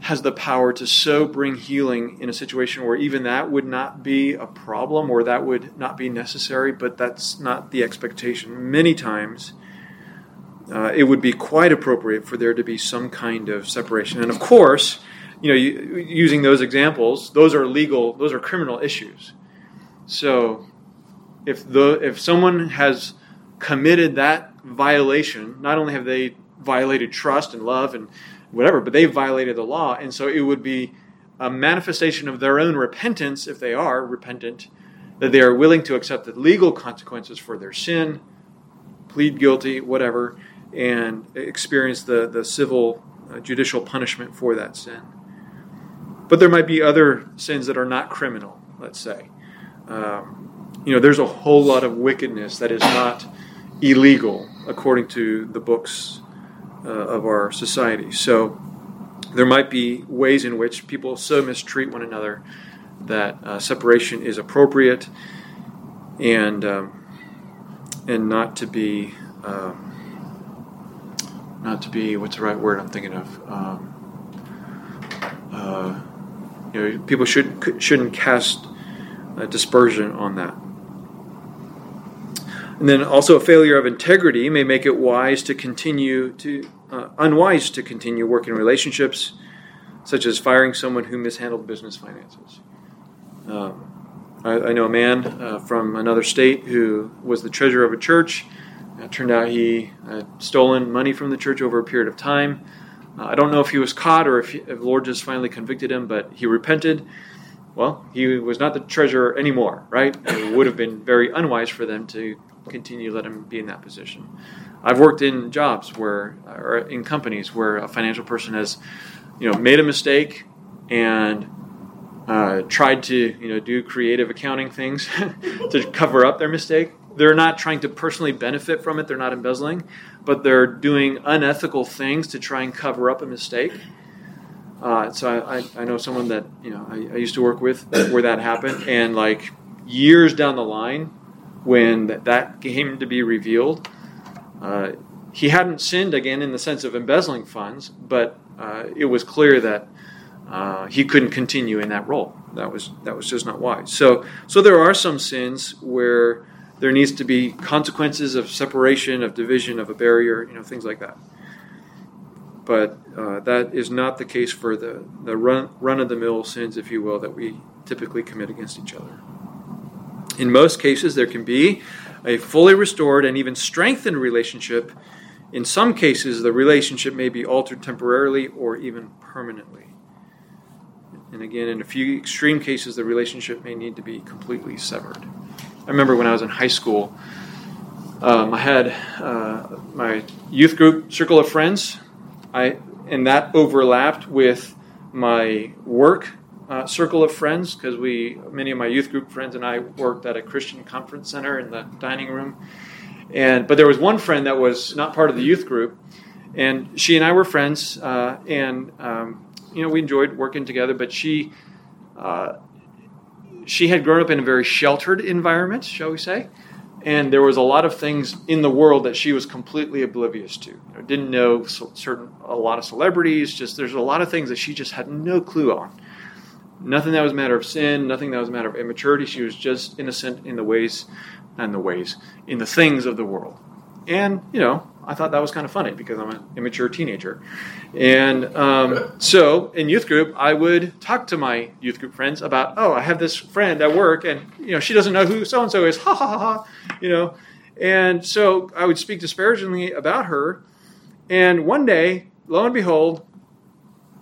has the power to so bring healing in a situation where even that would not be a problem or that would not be necessary, but that's not the expectation. Many times, uh, it would be quite appropriate for there to be some kind of separation. And of course, you know, using those examples, those are legal, those are criminal issues. So, if the if someone has committed that violation, not only have they violated trust and love and whatever, but they violated the law. And so it would be a manifestation of their own repentance, if they are repentant, that they are willing to accept the legal consequences for their sin, plead guilty, whatever, and experience the, the civil uh, judicial punishment for that sin. But there might be other sins that are not criminal, let's say. Um, you know, there's a whole lot of wickedness that is not illegal according to the books uh, of our society. So there might be ways in which people so mistreat one another that uh, separation is appropriate. and um, and not to be um, not to be what's the right word I'm thinking of. Um, uh, you know, people should shouldn't cast dispersion on that. And then also a failure of integrity may make it wise to continue to uh, unwise to continue working relationships, such as firing someone who mishandled business finances. Um, I, I, know a man uh, from another state who was the treasurer of a church. It turned out he had stolen money from the church over a period of time. Uh, I don't know if he was caught or if, he, if the Lord just finally convicted him, but he repented. Well, he was not the treasurer anymore, right? It would have been very unwise for them to continue to let him be in that position. I've worked in jobs where, or in companies where a financial person has, you know, made a mistake and uh, tried to, you know, do creative accounting things to cover up their mistake. They're not trying to personally benefit from it. They're not embezzling, but they're doing unethical things to try and cover up a mistake. Uh, so I, I, know someone that you know I, I used to work with where that happened, and like years down the line, when that came to be revealed, uh, he hadn't sinned again in the sense of embezzling funds, but uh, it was clear that uh, he couldn't continue in that role. That was that was just not wise. So so there are some sins where there needs to be consequences of separation, of division, of a barrier, you know, things like that. But uh, that is not the case for the, the run, run of the mill sins, if you will, that we typically commit against each other. In most cases, there can be a fully restored and even strengthened relationship. In some cases, the relationship may be altered temporarily or even permanently. And again, in a few extreme cases, the relationship may need to be completely severed. I remember when I was in high school, um, I had uh, my youth group circle of friends, I, and that overlapped with my work uh, circle of friends because we many of my youth group friends and I worked at a Christian conference center in the dining room. And but there was one friend that was not part of the youth group, and she and I were friends, uh, and um, you know we enjoyed working together. But she uh, she had grown up in a very sheltered environment, shall we say, and there was a lot of things in the world that she was completely oblivious to. You know, didn't know certain a lot of celebrities. Just there's a lot of things that she just had no clue on. Nothing that was a matter of sin, nothing that was a matter of immaturity. She was just innocent in the ways, and the ways, in the things of the world. And, you know, I thought that was kind of funny because I'm an immature teenager. And um, so in youth group, I would talk to my youth group friends about, oh, I have this friend at work, and, you know, she doesn't know who so and so is, ha ha ha ha, you know. And so I would speak disparagingly about her. And one day, lo and behold,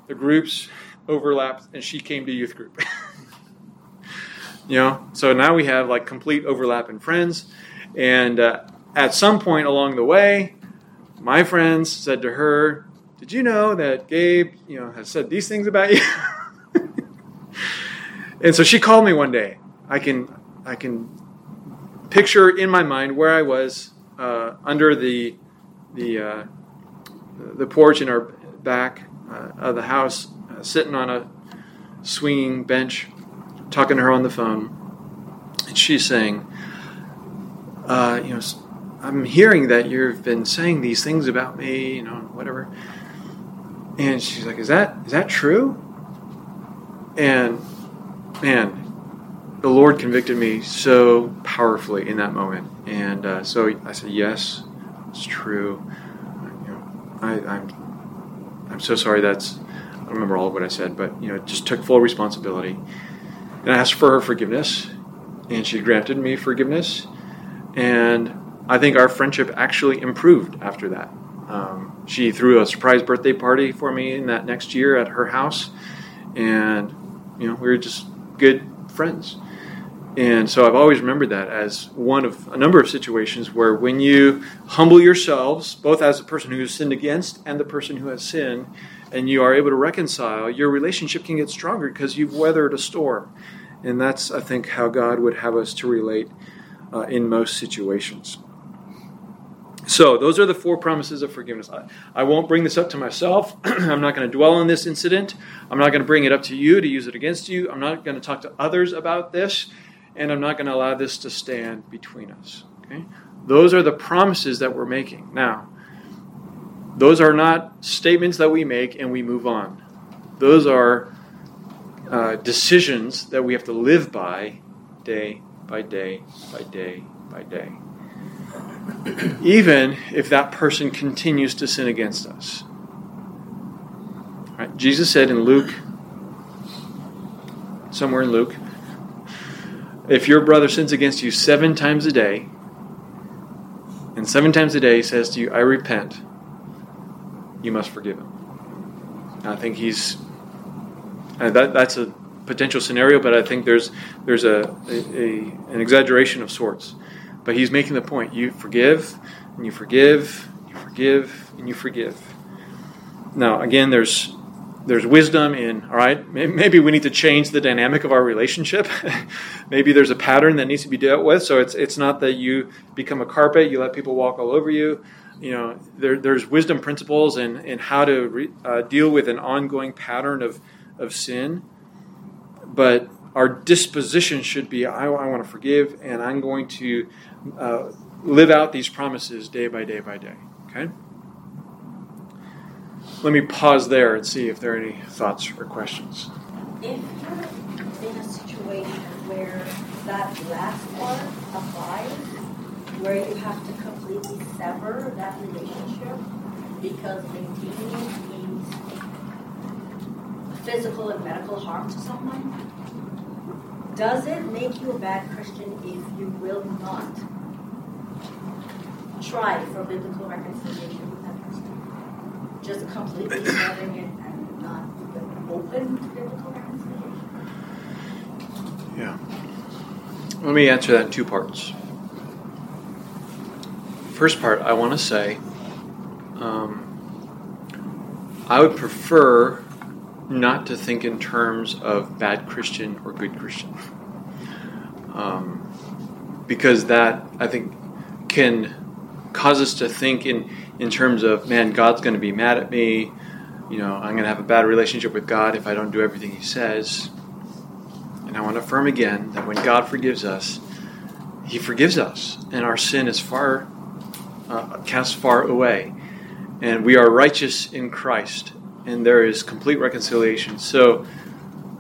the groups overlapped and she came to youth group. you know, so now we have like complete overlap in friends. And uh, at some point along the way, my friends said to her, "Did you know that Gabe, you know, has said these things about you?" and so she called me one day. I can I can picture in my mind where I was uh, under the the uh, the porch in our back uh, of the house, sitting on a swinging bench, talking to her on the phone, and she's saying, uh, "You know, I'm hearing that you've been saying these things about me, you know, whatever." And she's like, "Is that is that true?" And man, the Lord convicted me so powerfully in that moment, and uh, so I said, "Yes, it's true." You know, I, I'm I'm so sorry that's I don't remember all of what I said, but you know, just took full responsibility. And I asked for her forgiveness, and she granted me forgiveness. And I think our friendship actually improved after that. Um, she threw a surprise birthday party for me in that next year at her house, and you know, we were just good friends. And so I've always remembered that as one of a number of situations where when you humble yourselves, both as the person who has sinned against and the person who has sinned, and you are able to reconcile, your relationship can get stronger because you've weathered a storm. And that's, I think, how God would have us to relate uh, in most situations. So, those are the four promises of forgiveness. I, I won't bring this up to myself. I'm not going to dwell on this incident. I'm not going to bring it up to you to use it against you. I'm not going to talk to others about this. and I'm not going to allow this to stand between us. Okay? Those are the promises that we're making. Now, those are not statements that we make and we move on. Those are uh, decisions that we have to live by day by day by day by day. Even if that person continues to sin against us. Right? Jesus said in Luke, somewhere in Luke, if your brother sins against you seven times a day, and seven times a day he says to you, I repent, you must forgive him. I think he's that, that's a potential scenario, but I think there's there's a, a, a, an exaggeration of sorts. But he's making the point: you forgive, and you forgive, and you forgive, and you forgive. Now, again, there's there's wisdom in all right. Maybe we need to change the dynamic of our relationship. maybe there's a pattern that needs to be dealt with. So it's it's not that you become a carpet, you let people walk all over you. You know, there, there's wisdom principles in, in how to re, uh, deal with an ongoing pattern of of sin, but our disposition should be I, I want to forgive and I'm going to uh, live out these promises day by day by day. Okay? Let me pause there and see if there are any thoughts or questions. If you're in a situation where that last part applies, where you have to completely sever that relationship because maintaining means physical and medical harm to someone, does it make you a bad Christian if you will not try for biblical reconciliation with that person? Just completely severing it and not even open to biblical reconciliation? Yeah. Let me answer that in two parts. First part, I want to say um, I would prefer not to think in terms of bad Christian or good Christian. Um, because that, I think, can cause us to think in, in terms of, man, God's going to be mad at me. You know, I'm going to have a bad relationship with God if I don't do everything He says. And I want to affirm again that when God forgives us, He forgives us, and our sin is far uh, cast far away, and we are righteous in Christ and there is complete reconciliation. So,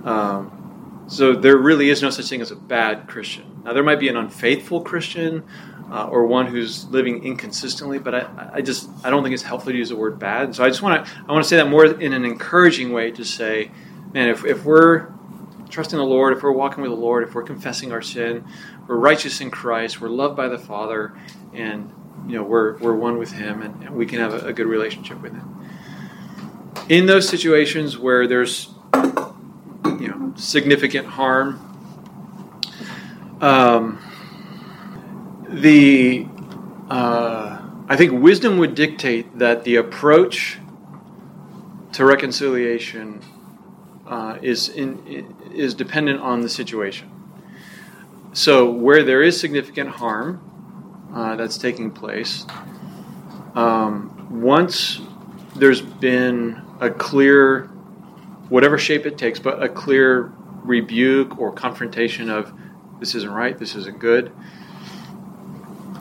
um, so there really is no such thing as a bad Christian. Now, there might be an unfaithful Christian uh, or one who's living inconsistently, but I, I just I don't think it's helpful to use the word bad. So I just want to I want to say that more in an encouraging way to say, man, if, if we're trusting the Lord, if we're walking with the Lord, if we're confessing our sin, we're righteous in Christ, we're loved by the Father, and you know we're we're one with Him, and, and we can have a, a good relationship with Him in those situations where there's you know significant harm um, the uh, I think wisdom would dictate that the approach to reconciliation uh, is in, is dependent on the situation. So where there is significant harm uh, that's taking place, um, once there's been a clear, whatever shape it takes, but a clear rebuke or confrontation of this isn't right, this isn't good,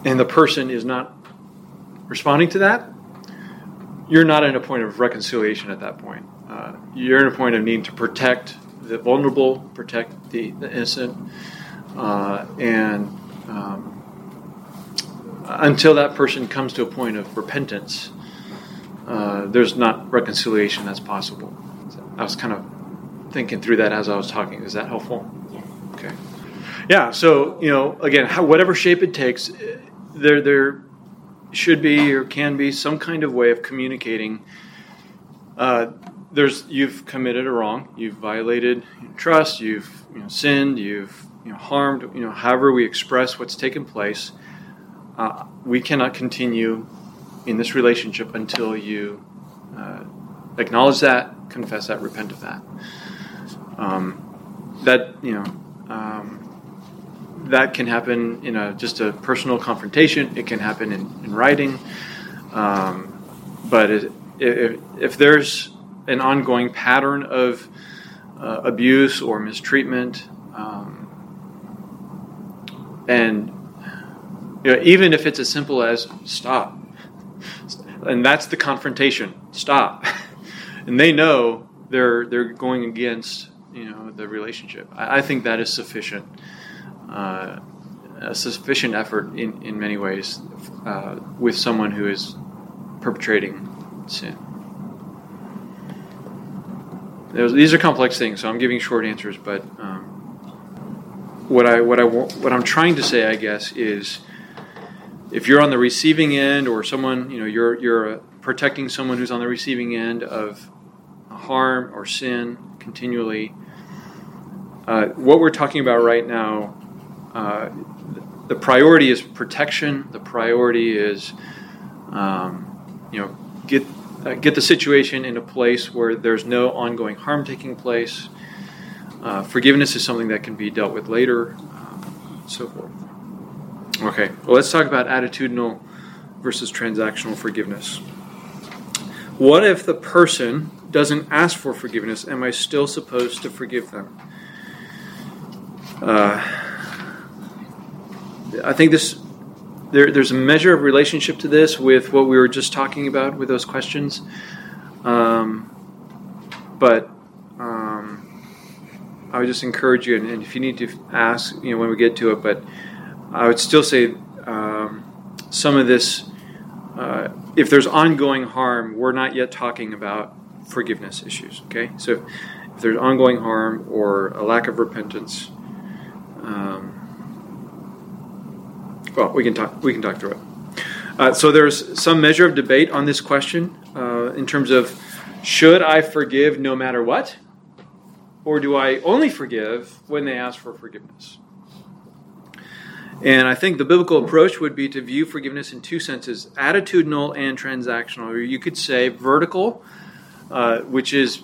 and the person is not responding to that, you're not in a point of reconciliation at that point. Uh, you're in a point of needing to protect the vulnerable, protect the, the innocent, uh, and um, until that person comes to a point of repentance uh, there's not reconciliation that's possible. So I was kind of thinking through that as I was talking. Is that helpful? Yes. Okay. Yeah. So you know, again, how, whatever shape it takes, there there should be or can be some kind of way of communicating. Uh, there's you've committed a wrong, you've violated trust, you've you know, sinned, you've you know, harmed. You know, however we express what's taken place, uh, we cannot continue in this relationship until you uh, acknowledge that, confess that, repent of that. Um, that you know, um, that can happen in a just a personal confrontation. It can happen in, in writing, um, but it, if, if there's an ongoing pattern of uh, abuse or mistreatment, um, and you know, even if it's as simple as stop, and that's the confrontation. Stop, and they know they're they're going against you know the relationship. I, I think that is sufficient, uh, a sufficient effort in in many ways uh, with someone who is perpetrating sin. These are complex things, so I'm giving short answers. But um, what I what I what I'm trying to say, I guess, is if you're on the receiving end, or someone you know you're you're uh, protecting someone who's on the receiving end of harm or sin continually. Uh, what we're talking about right now, uh, the priority is protection. The priority is, um, you know, get uh, get the situation in a place where there's no ongoing harm taking place. Uh, forgiveness is something that can be dealt with later, um, so forth. Okay, well, let's talk about attitudinal versus transactional forgiveness. What if the person doesn't ask for forgiveness? Am I still supposed to forgive them? Uh, I think this there, there's a measure of relationship to this with what we were just talking about with those questions. Um, but um, I would just encourage you, and, and, if you need to ask, you know, when we get to it, but I would still say um, some of this, uh, if there's ongoing harm, we're not yet talking about forgiveness issues, okay? So if there's ongoing harm or a lack of repentance, um, well, we can talk. We can talk through it. Uh, so there's some measure of debate on this question uh, in terms of should I forgive no matter what, or do I only forgive when they ask for forgiveness? And I think the biblical approach would be to view forgiveness in two senses attitudinal and transactional. Or you could say vertical, uh, which is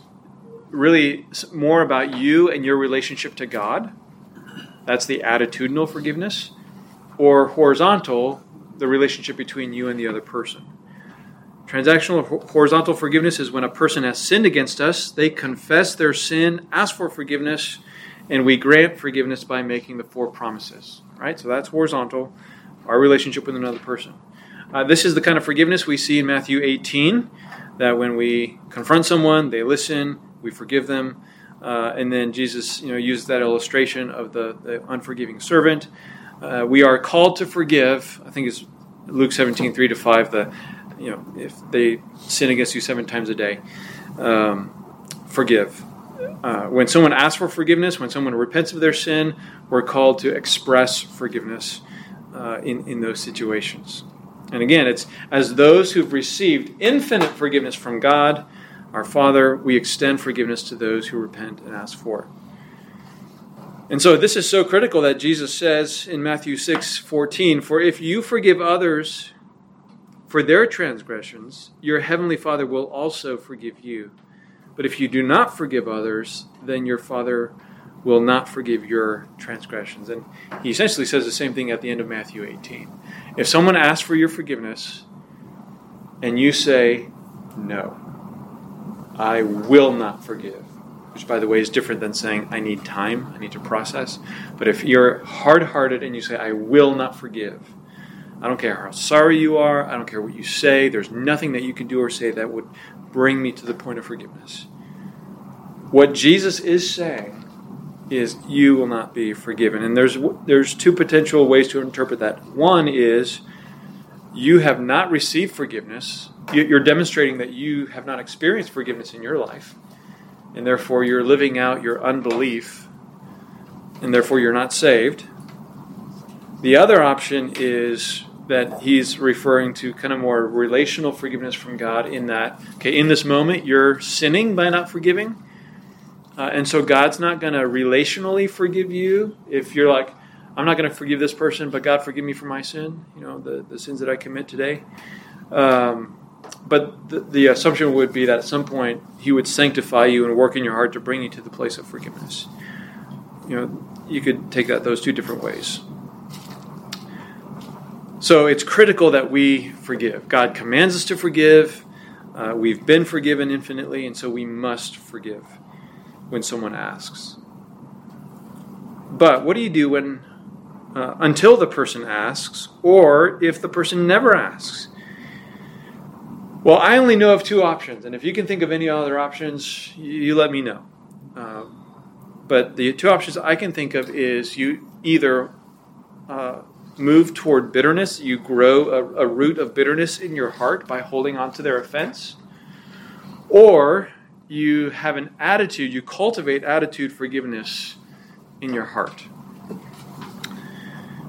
really more about you and your relationship to God. That's the attitudinal forgiveness or horizontal, the relationship between you and the other person. Transactional horizontal forgiveness is when a person has sinned against us, they confess their sin, ask for forgiveness, and we grant forgiveness by making the four promises. Right? So that's horizontal, our relationship with another person. Uh, this is the kind of forgiveness we see in Matthew 18 that when we confront someone, they listen, we forgive them. Uh, and then Jesus, you know, used that illustration of the, the unforgiving servant. Uh, we are called to forgive. I think it's Luke 17, 3 to 5. The, you know, if they sin against you seven times a day, um, forgive. Uh, when someone asks for forgiveness, when someone repents of their sin, we're called to express forgiveness uh, in, in those situations. And again, it's as those who've received infinite forgiveness from God, our Father, we extend forgiveness to those who repent and ask for it. And so this is so critical that Jesus says in Matthew 6 14, For if you forgive others for their transgressions, your heavenly Father will also forgive you. But if you do not forgive others, then your Father will not forgive your transgressions. And he essentially says the same thing at the end of Matthew 18. If someone asks for your forgiveness and you say, No, I will not forgive, which by the way is different than saying I need time, I need to process. But if you're hard-hearted and you say I will not forgive, I don't care how sorry you are, I don't care what you say, there's nothing that you can do or say that would bring me to the point of forgiveness. What Jesus is saying is you will not be forgiven. And there's there's two potential ways to interpret that. One is you have not received forgiveness. You're demonstrating that you have not experienced forgiveness in your life and therefore you're living out your unbelief, and therefore you're not saved. The other option is that he's referring to kind of more relational forgiveness from God in that, okay, in this moment you're sinning by not forgiving. Uh, and so God's not going to relationally forgive you if you're like, I'm not going to forgive this person, but God forgive me for my sin, you know, the, the sins that I commit today. Um, but the, the, assumption would be that at some point he would sanctify you and work in your heart to bring you to the place of forgiveness. You know, you could take that those two different ways. So it's critical that we forgive. God commands us to forgive. Uh, we've been forgiven infinitely, and so we must forgive when someone asks. But what do you do when uh, until the person asks, or if the person never asks. Well, I only know of two options, and if you can think of any other options, you, you let me know. Uh, but the two options I can think of is you either uh, move toward bitterness, you grow a, a root of bitterness in your heart by holding on to their offense, or you have an attitude, you cultivate attitude forgiveness in your heart.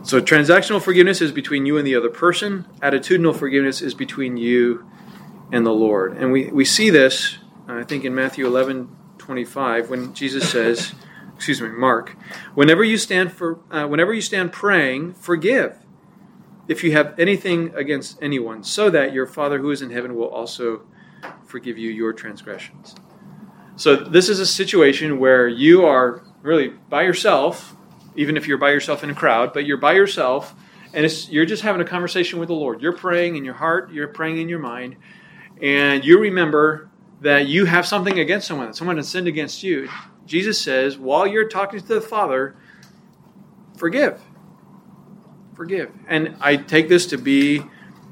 So, transactional forgiveness is between you and the other person, attitudinal forgiveness is between you and the Lord. And we, we see this, I think, in Matthew 11 25, when Jesus says, excuse me, Mark, whenever you stand for, uh, whenever you stand praying, forgive if you have anything against anyone, so that your Father who is in heaven will also forgive you your transgressions. So this is a situation where you are really by yourself, even if you're by yourself in a crowd, but you're by yourself, and you're just having a conversation with the Lord. You're praying in your heart, you're praying in your mind, and you remember that you have something against someone, that someone has sinned against you. Jesus says, while you're talking to the Father, forgive. Forgive. And I take this to be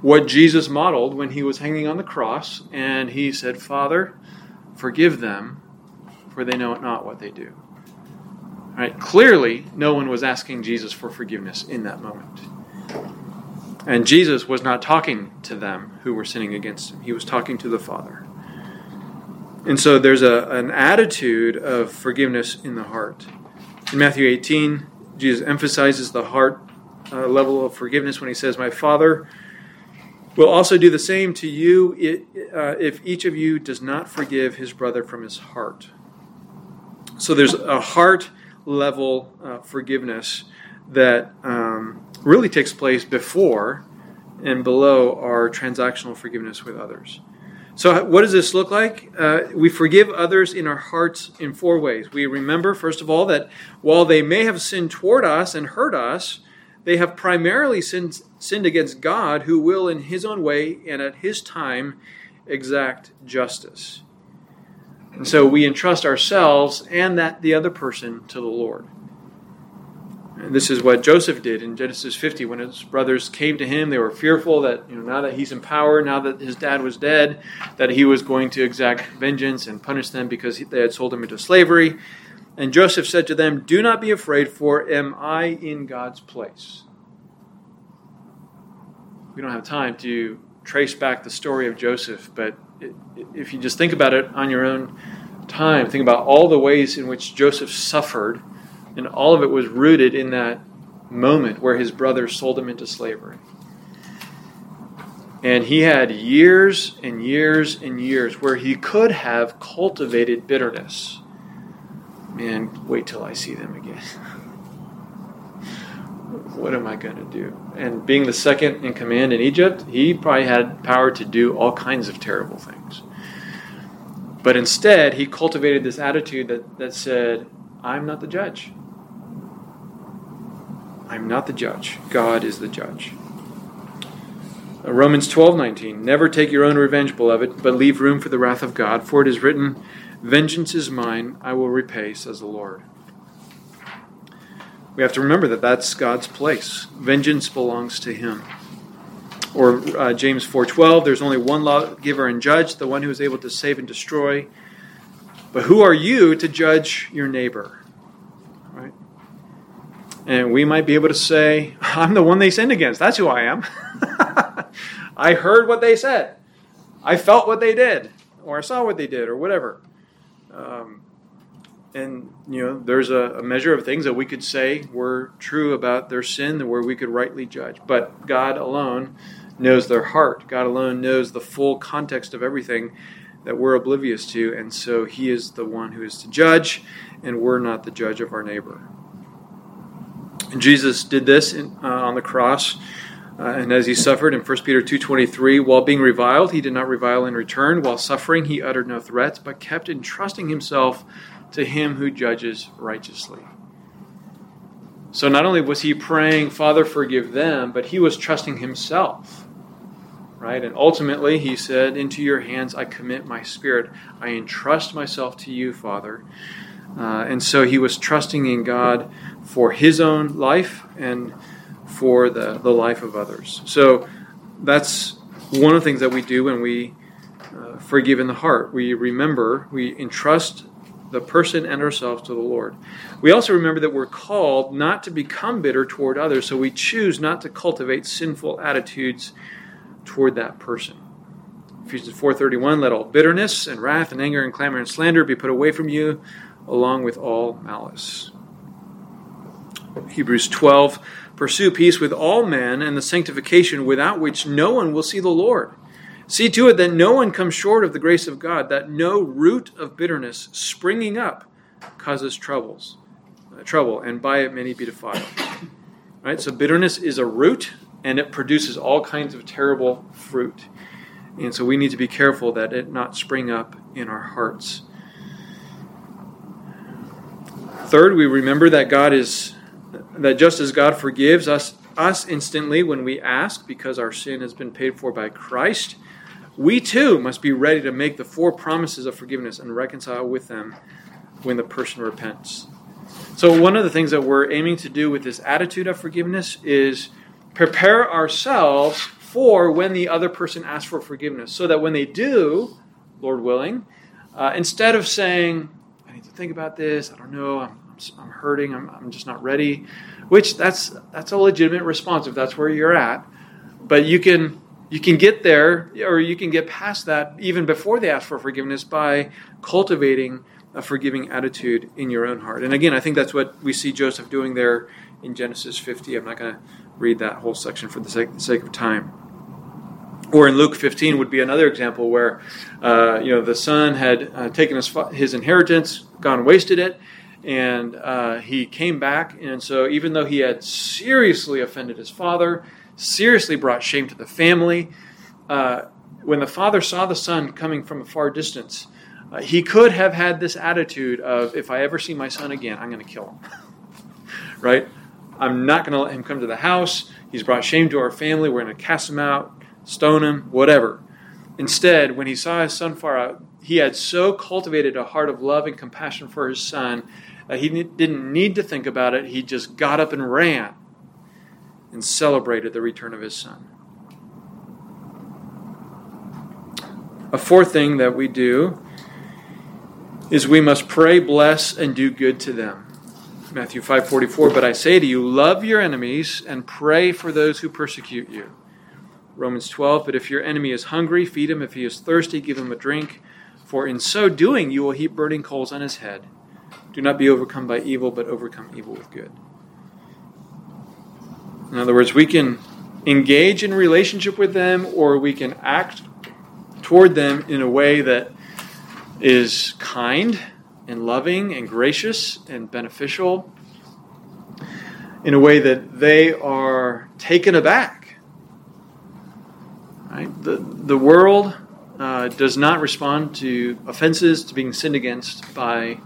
what Jesus modeled when he was hanging on the cross, and he said, Father, forgive them, for they know not what they do. Right? Clearly, no one was asking Jesus for forgiveness in that moment. And Jesus was not talking to them who were sinning against him, he was talking to the Father. And so there's a, an attitude of forgiveness in the heart. In Matthew 18, Jesus emphasizes the heart uh, level of forgiveness when he says, My Father will also do the same to you uh, if each of you does not forgive his brother from his heart. So there's a heart level uh, forgiveness that um, really takes place before and below our transactional forgiveness with others. So, what does this look like? Uh, we forgive others in our hearts in four ways. We remember, first of all, that while they may have sinned toward us and hurt us, they have primarily sinned, sinned against God, who will, in His own way and at His time, exact justice. And so we entrust ourselves and that the other person to the Lord. And this is what Joseph did in Genesis 50 when his brothers came to him. They were fearful that you know, now that he's in power, now that his dad was dead, that he was going to exact vengeance and punish them because they had sold him into slavery. And Joseph said to them, Do not be afraid, for am I in God's place? We don't have time to trace back the story of Joseph, but if you just think about it on your own time, think about all the ways in which Joseph suffered and all of it was rooted in that moment where his brother sold him into slavery. And he had years and years and years where he could have cultivated bitterness. Man, wait till I see them again. what am I going to do? And being the second in command in Egypt, he probably had power to do all kinds of terrible things. But instead, he cultivated this attitude that, that said, I'm not the judge. I'm not the judge. God is the judge. Uh, Romans 12:19 Never take your own revenge, beloved, but leave room for the wrath of God, for it is written, Vengeance is mine, I will repay, says the Lord. We have to remember that that's God's place. Vengeance belongs to him. Or uh, James 4:12, there's only one lawgiver and judge, the one who is able to save and destroy. But who are you to judge your neighbor? And we might be able to say, I'm the one they sinned against. That's who I am. I heard what they said. I felt what they did, or I saw what they did, or whatever. Um, and, you know, there's a, a, measure of things that we could say were true about their sin, where we could rightly judge. But God alone knows their heart. God alone knows the full context of everything that we're oblivious to. And so He is the one who is to judge, and we're not the judge of our neighbor. Jesus did this in, uh, on the cross. Uh, and as he suffered in 1 Peter 2:23, while being reviled, he did not revile in return. While suffering, he uttered no threats, but kept entrusting himself to him who judges righteously. So not only was he praying, Father, forgive them, but he was trusting himself. Right? And ultimately, he said, Into your hands I commit my spirit. I entrust myself to you, Father. Uh, and so he was trusting in God for his own life and for the, the life of others. So that's one of the things that we do when we uh, forgive in the heart. We remember, we entrust the person and ourselves to the Lord. We also remember that we're called not to become bitter toward others, so we choose not to cultivate sinful attitudes toward that person. Ephesians 4:31 let all bitterness and wrath and anger and clamor and slander be put away from you along with all malice. Hebrews 12 pursue peace with all men and the sanctification without which no one will see the Lord. See to it that no one comes short of the grace of God, that no root of bitterness springing up causes troubles, uh, trouble, and by it many be defiled. Right? So bitterness is a root, and it produces all kinds of terrible fruit. And so we need to be careful that it not spring up in our hearts. Third, we remember that God is that just as God forgives us us instantly when we ask because our sin has been paid for by Christ, we too must be ready to make the four promises of forgiveness and reconcile with them when the person repents. So, one of the things that we're aiming to do with this attitude of forgiveness is prepare ourselves for when the other person asks for forgiveness, so that when they do, Lord willing, uh, instead of saying, think about this, I don't know, I'm, I'm hurting, I'm, I'm just not ready, which that's, that's a legitimate response if that's where you're at. But you can you can get there or you can get past that even before they ask for forgiveness by cultivating a forgiving attitude in your own heart. And again, I think that's what we see Joseph doing there in Genesis 50. I'm not going to read that whole section for the sake, the sake, of time. Or in Luke 15 would be another example where, uh, you know, the son had uh, taken his, his inheritance, gone wasted it, and uh, he came back. And so, even though he had seriously offended his father, seriously brought shame to the family. Uh, when the father saw the son coming from a far distance, uh, he could have had this attitude of, if I ever see my son again, I'm going to kill him. right? I'm not going to let him come to the house. He's brought shame to our family. We're going to cast him out, stone him, whatever. Instead, when he saw his son far out, he had so cultivated a heart of love and compassion for his son that he didn't need to think about it. He just got up and ran and celebrated the return of his son. A fourth thing that we do is we must pray, bless, and do good to them. Matthew 5:44 But I say to you love your enemies and pray for those who persecute you. Romans 12 But if your enemy is hungry feed him if he is thirsty give him a drink for in so doing you will heap burning coals on his head. Do not be overcome by evil but overcome evil with good. In other words, we can engage in relationship with them or we can act toward them in a way that is kind and loving and gracious and beneficial, in a way that they are taken aback. Right? The, the world uh, does not respond to offenses, to being sinned against by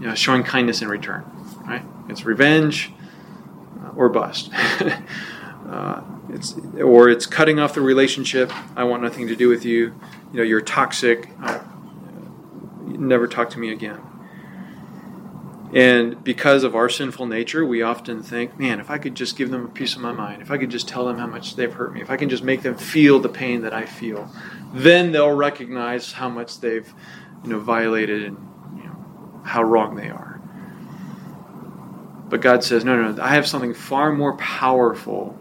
you know, showing kindness in return. Right? It's revenge or bust. uh, it's or it's cutting off the relationship. I want nothing to do with you. You know, you're toxic. Uh, never talk to me again. And because of our sinful nature, we often think, man, if I could just give them a piece of my mind, if I could just tell them how much they've hurt me, if I can just make them feel the pain that I feel, then they'll recognize how much they've, you know, violated and you know, how wrong they are. But God says, no, no, no, I have something far more powerful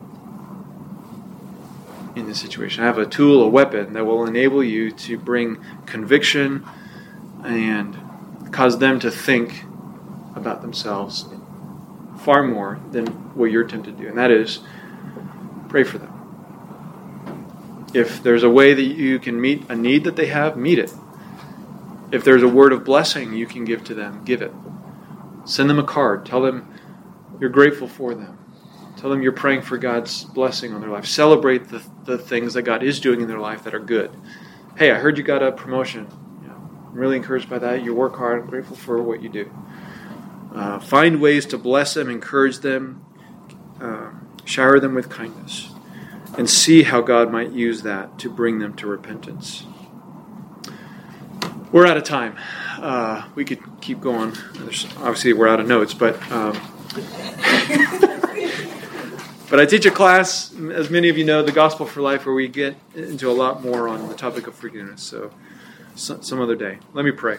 in this situation. I have a tool, a weapon that will enable you to bring conviction and cause them to think about themselves far more than what you're tempted to do. And that is pray for them. If there's a way that you can meet a need that they have, meet it. If there's a word of blessing you can give to them, give it. Send them a card. Tell them you're grateful for them. Tell them you're praying for God's blessing on their life. Celebrate the, the things that God is doing in their life that are good. Hey, I heard you got a promotion. I'm really encouraged by that. You work hard. I'm grateful for what you do. Uh, find ways to bless them, encourage them, uh, shower them with kindness, and see how God might use that to bring them to repentance. we're out of time. Uh, we could keep going. There's, obviously, we're out of notes, but um, but I teach a class, as many of you know, the Gospel for Life, where we get into a lot more on the topic of forgiveness. So, so some other day. Let me pray.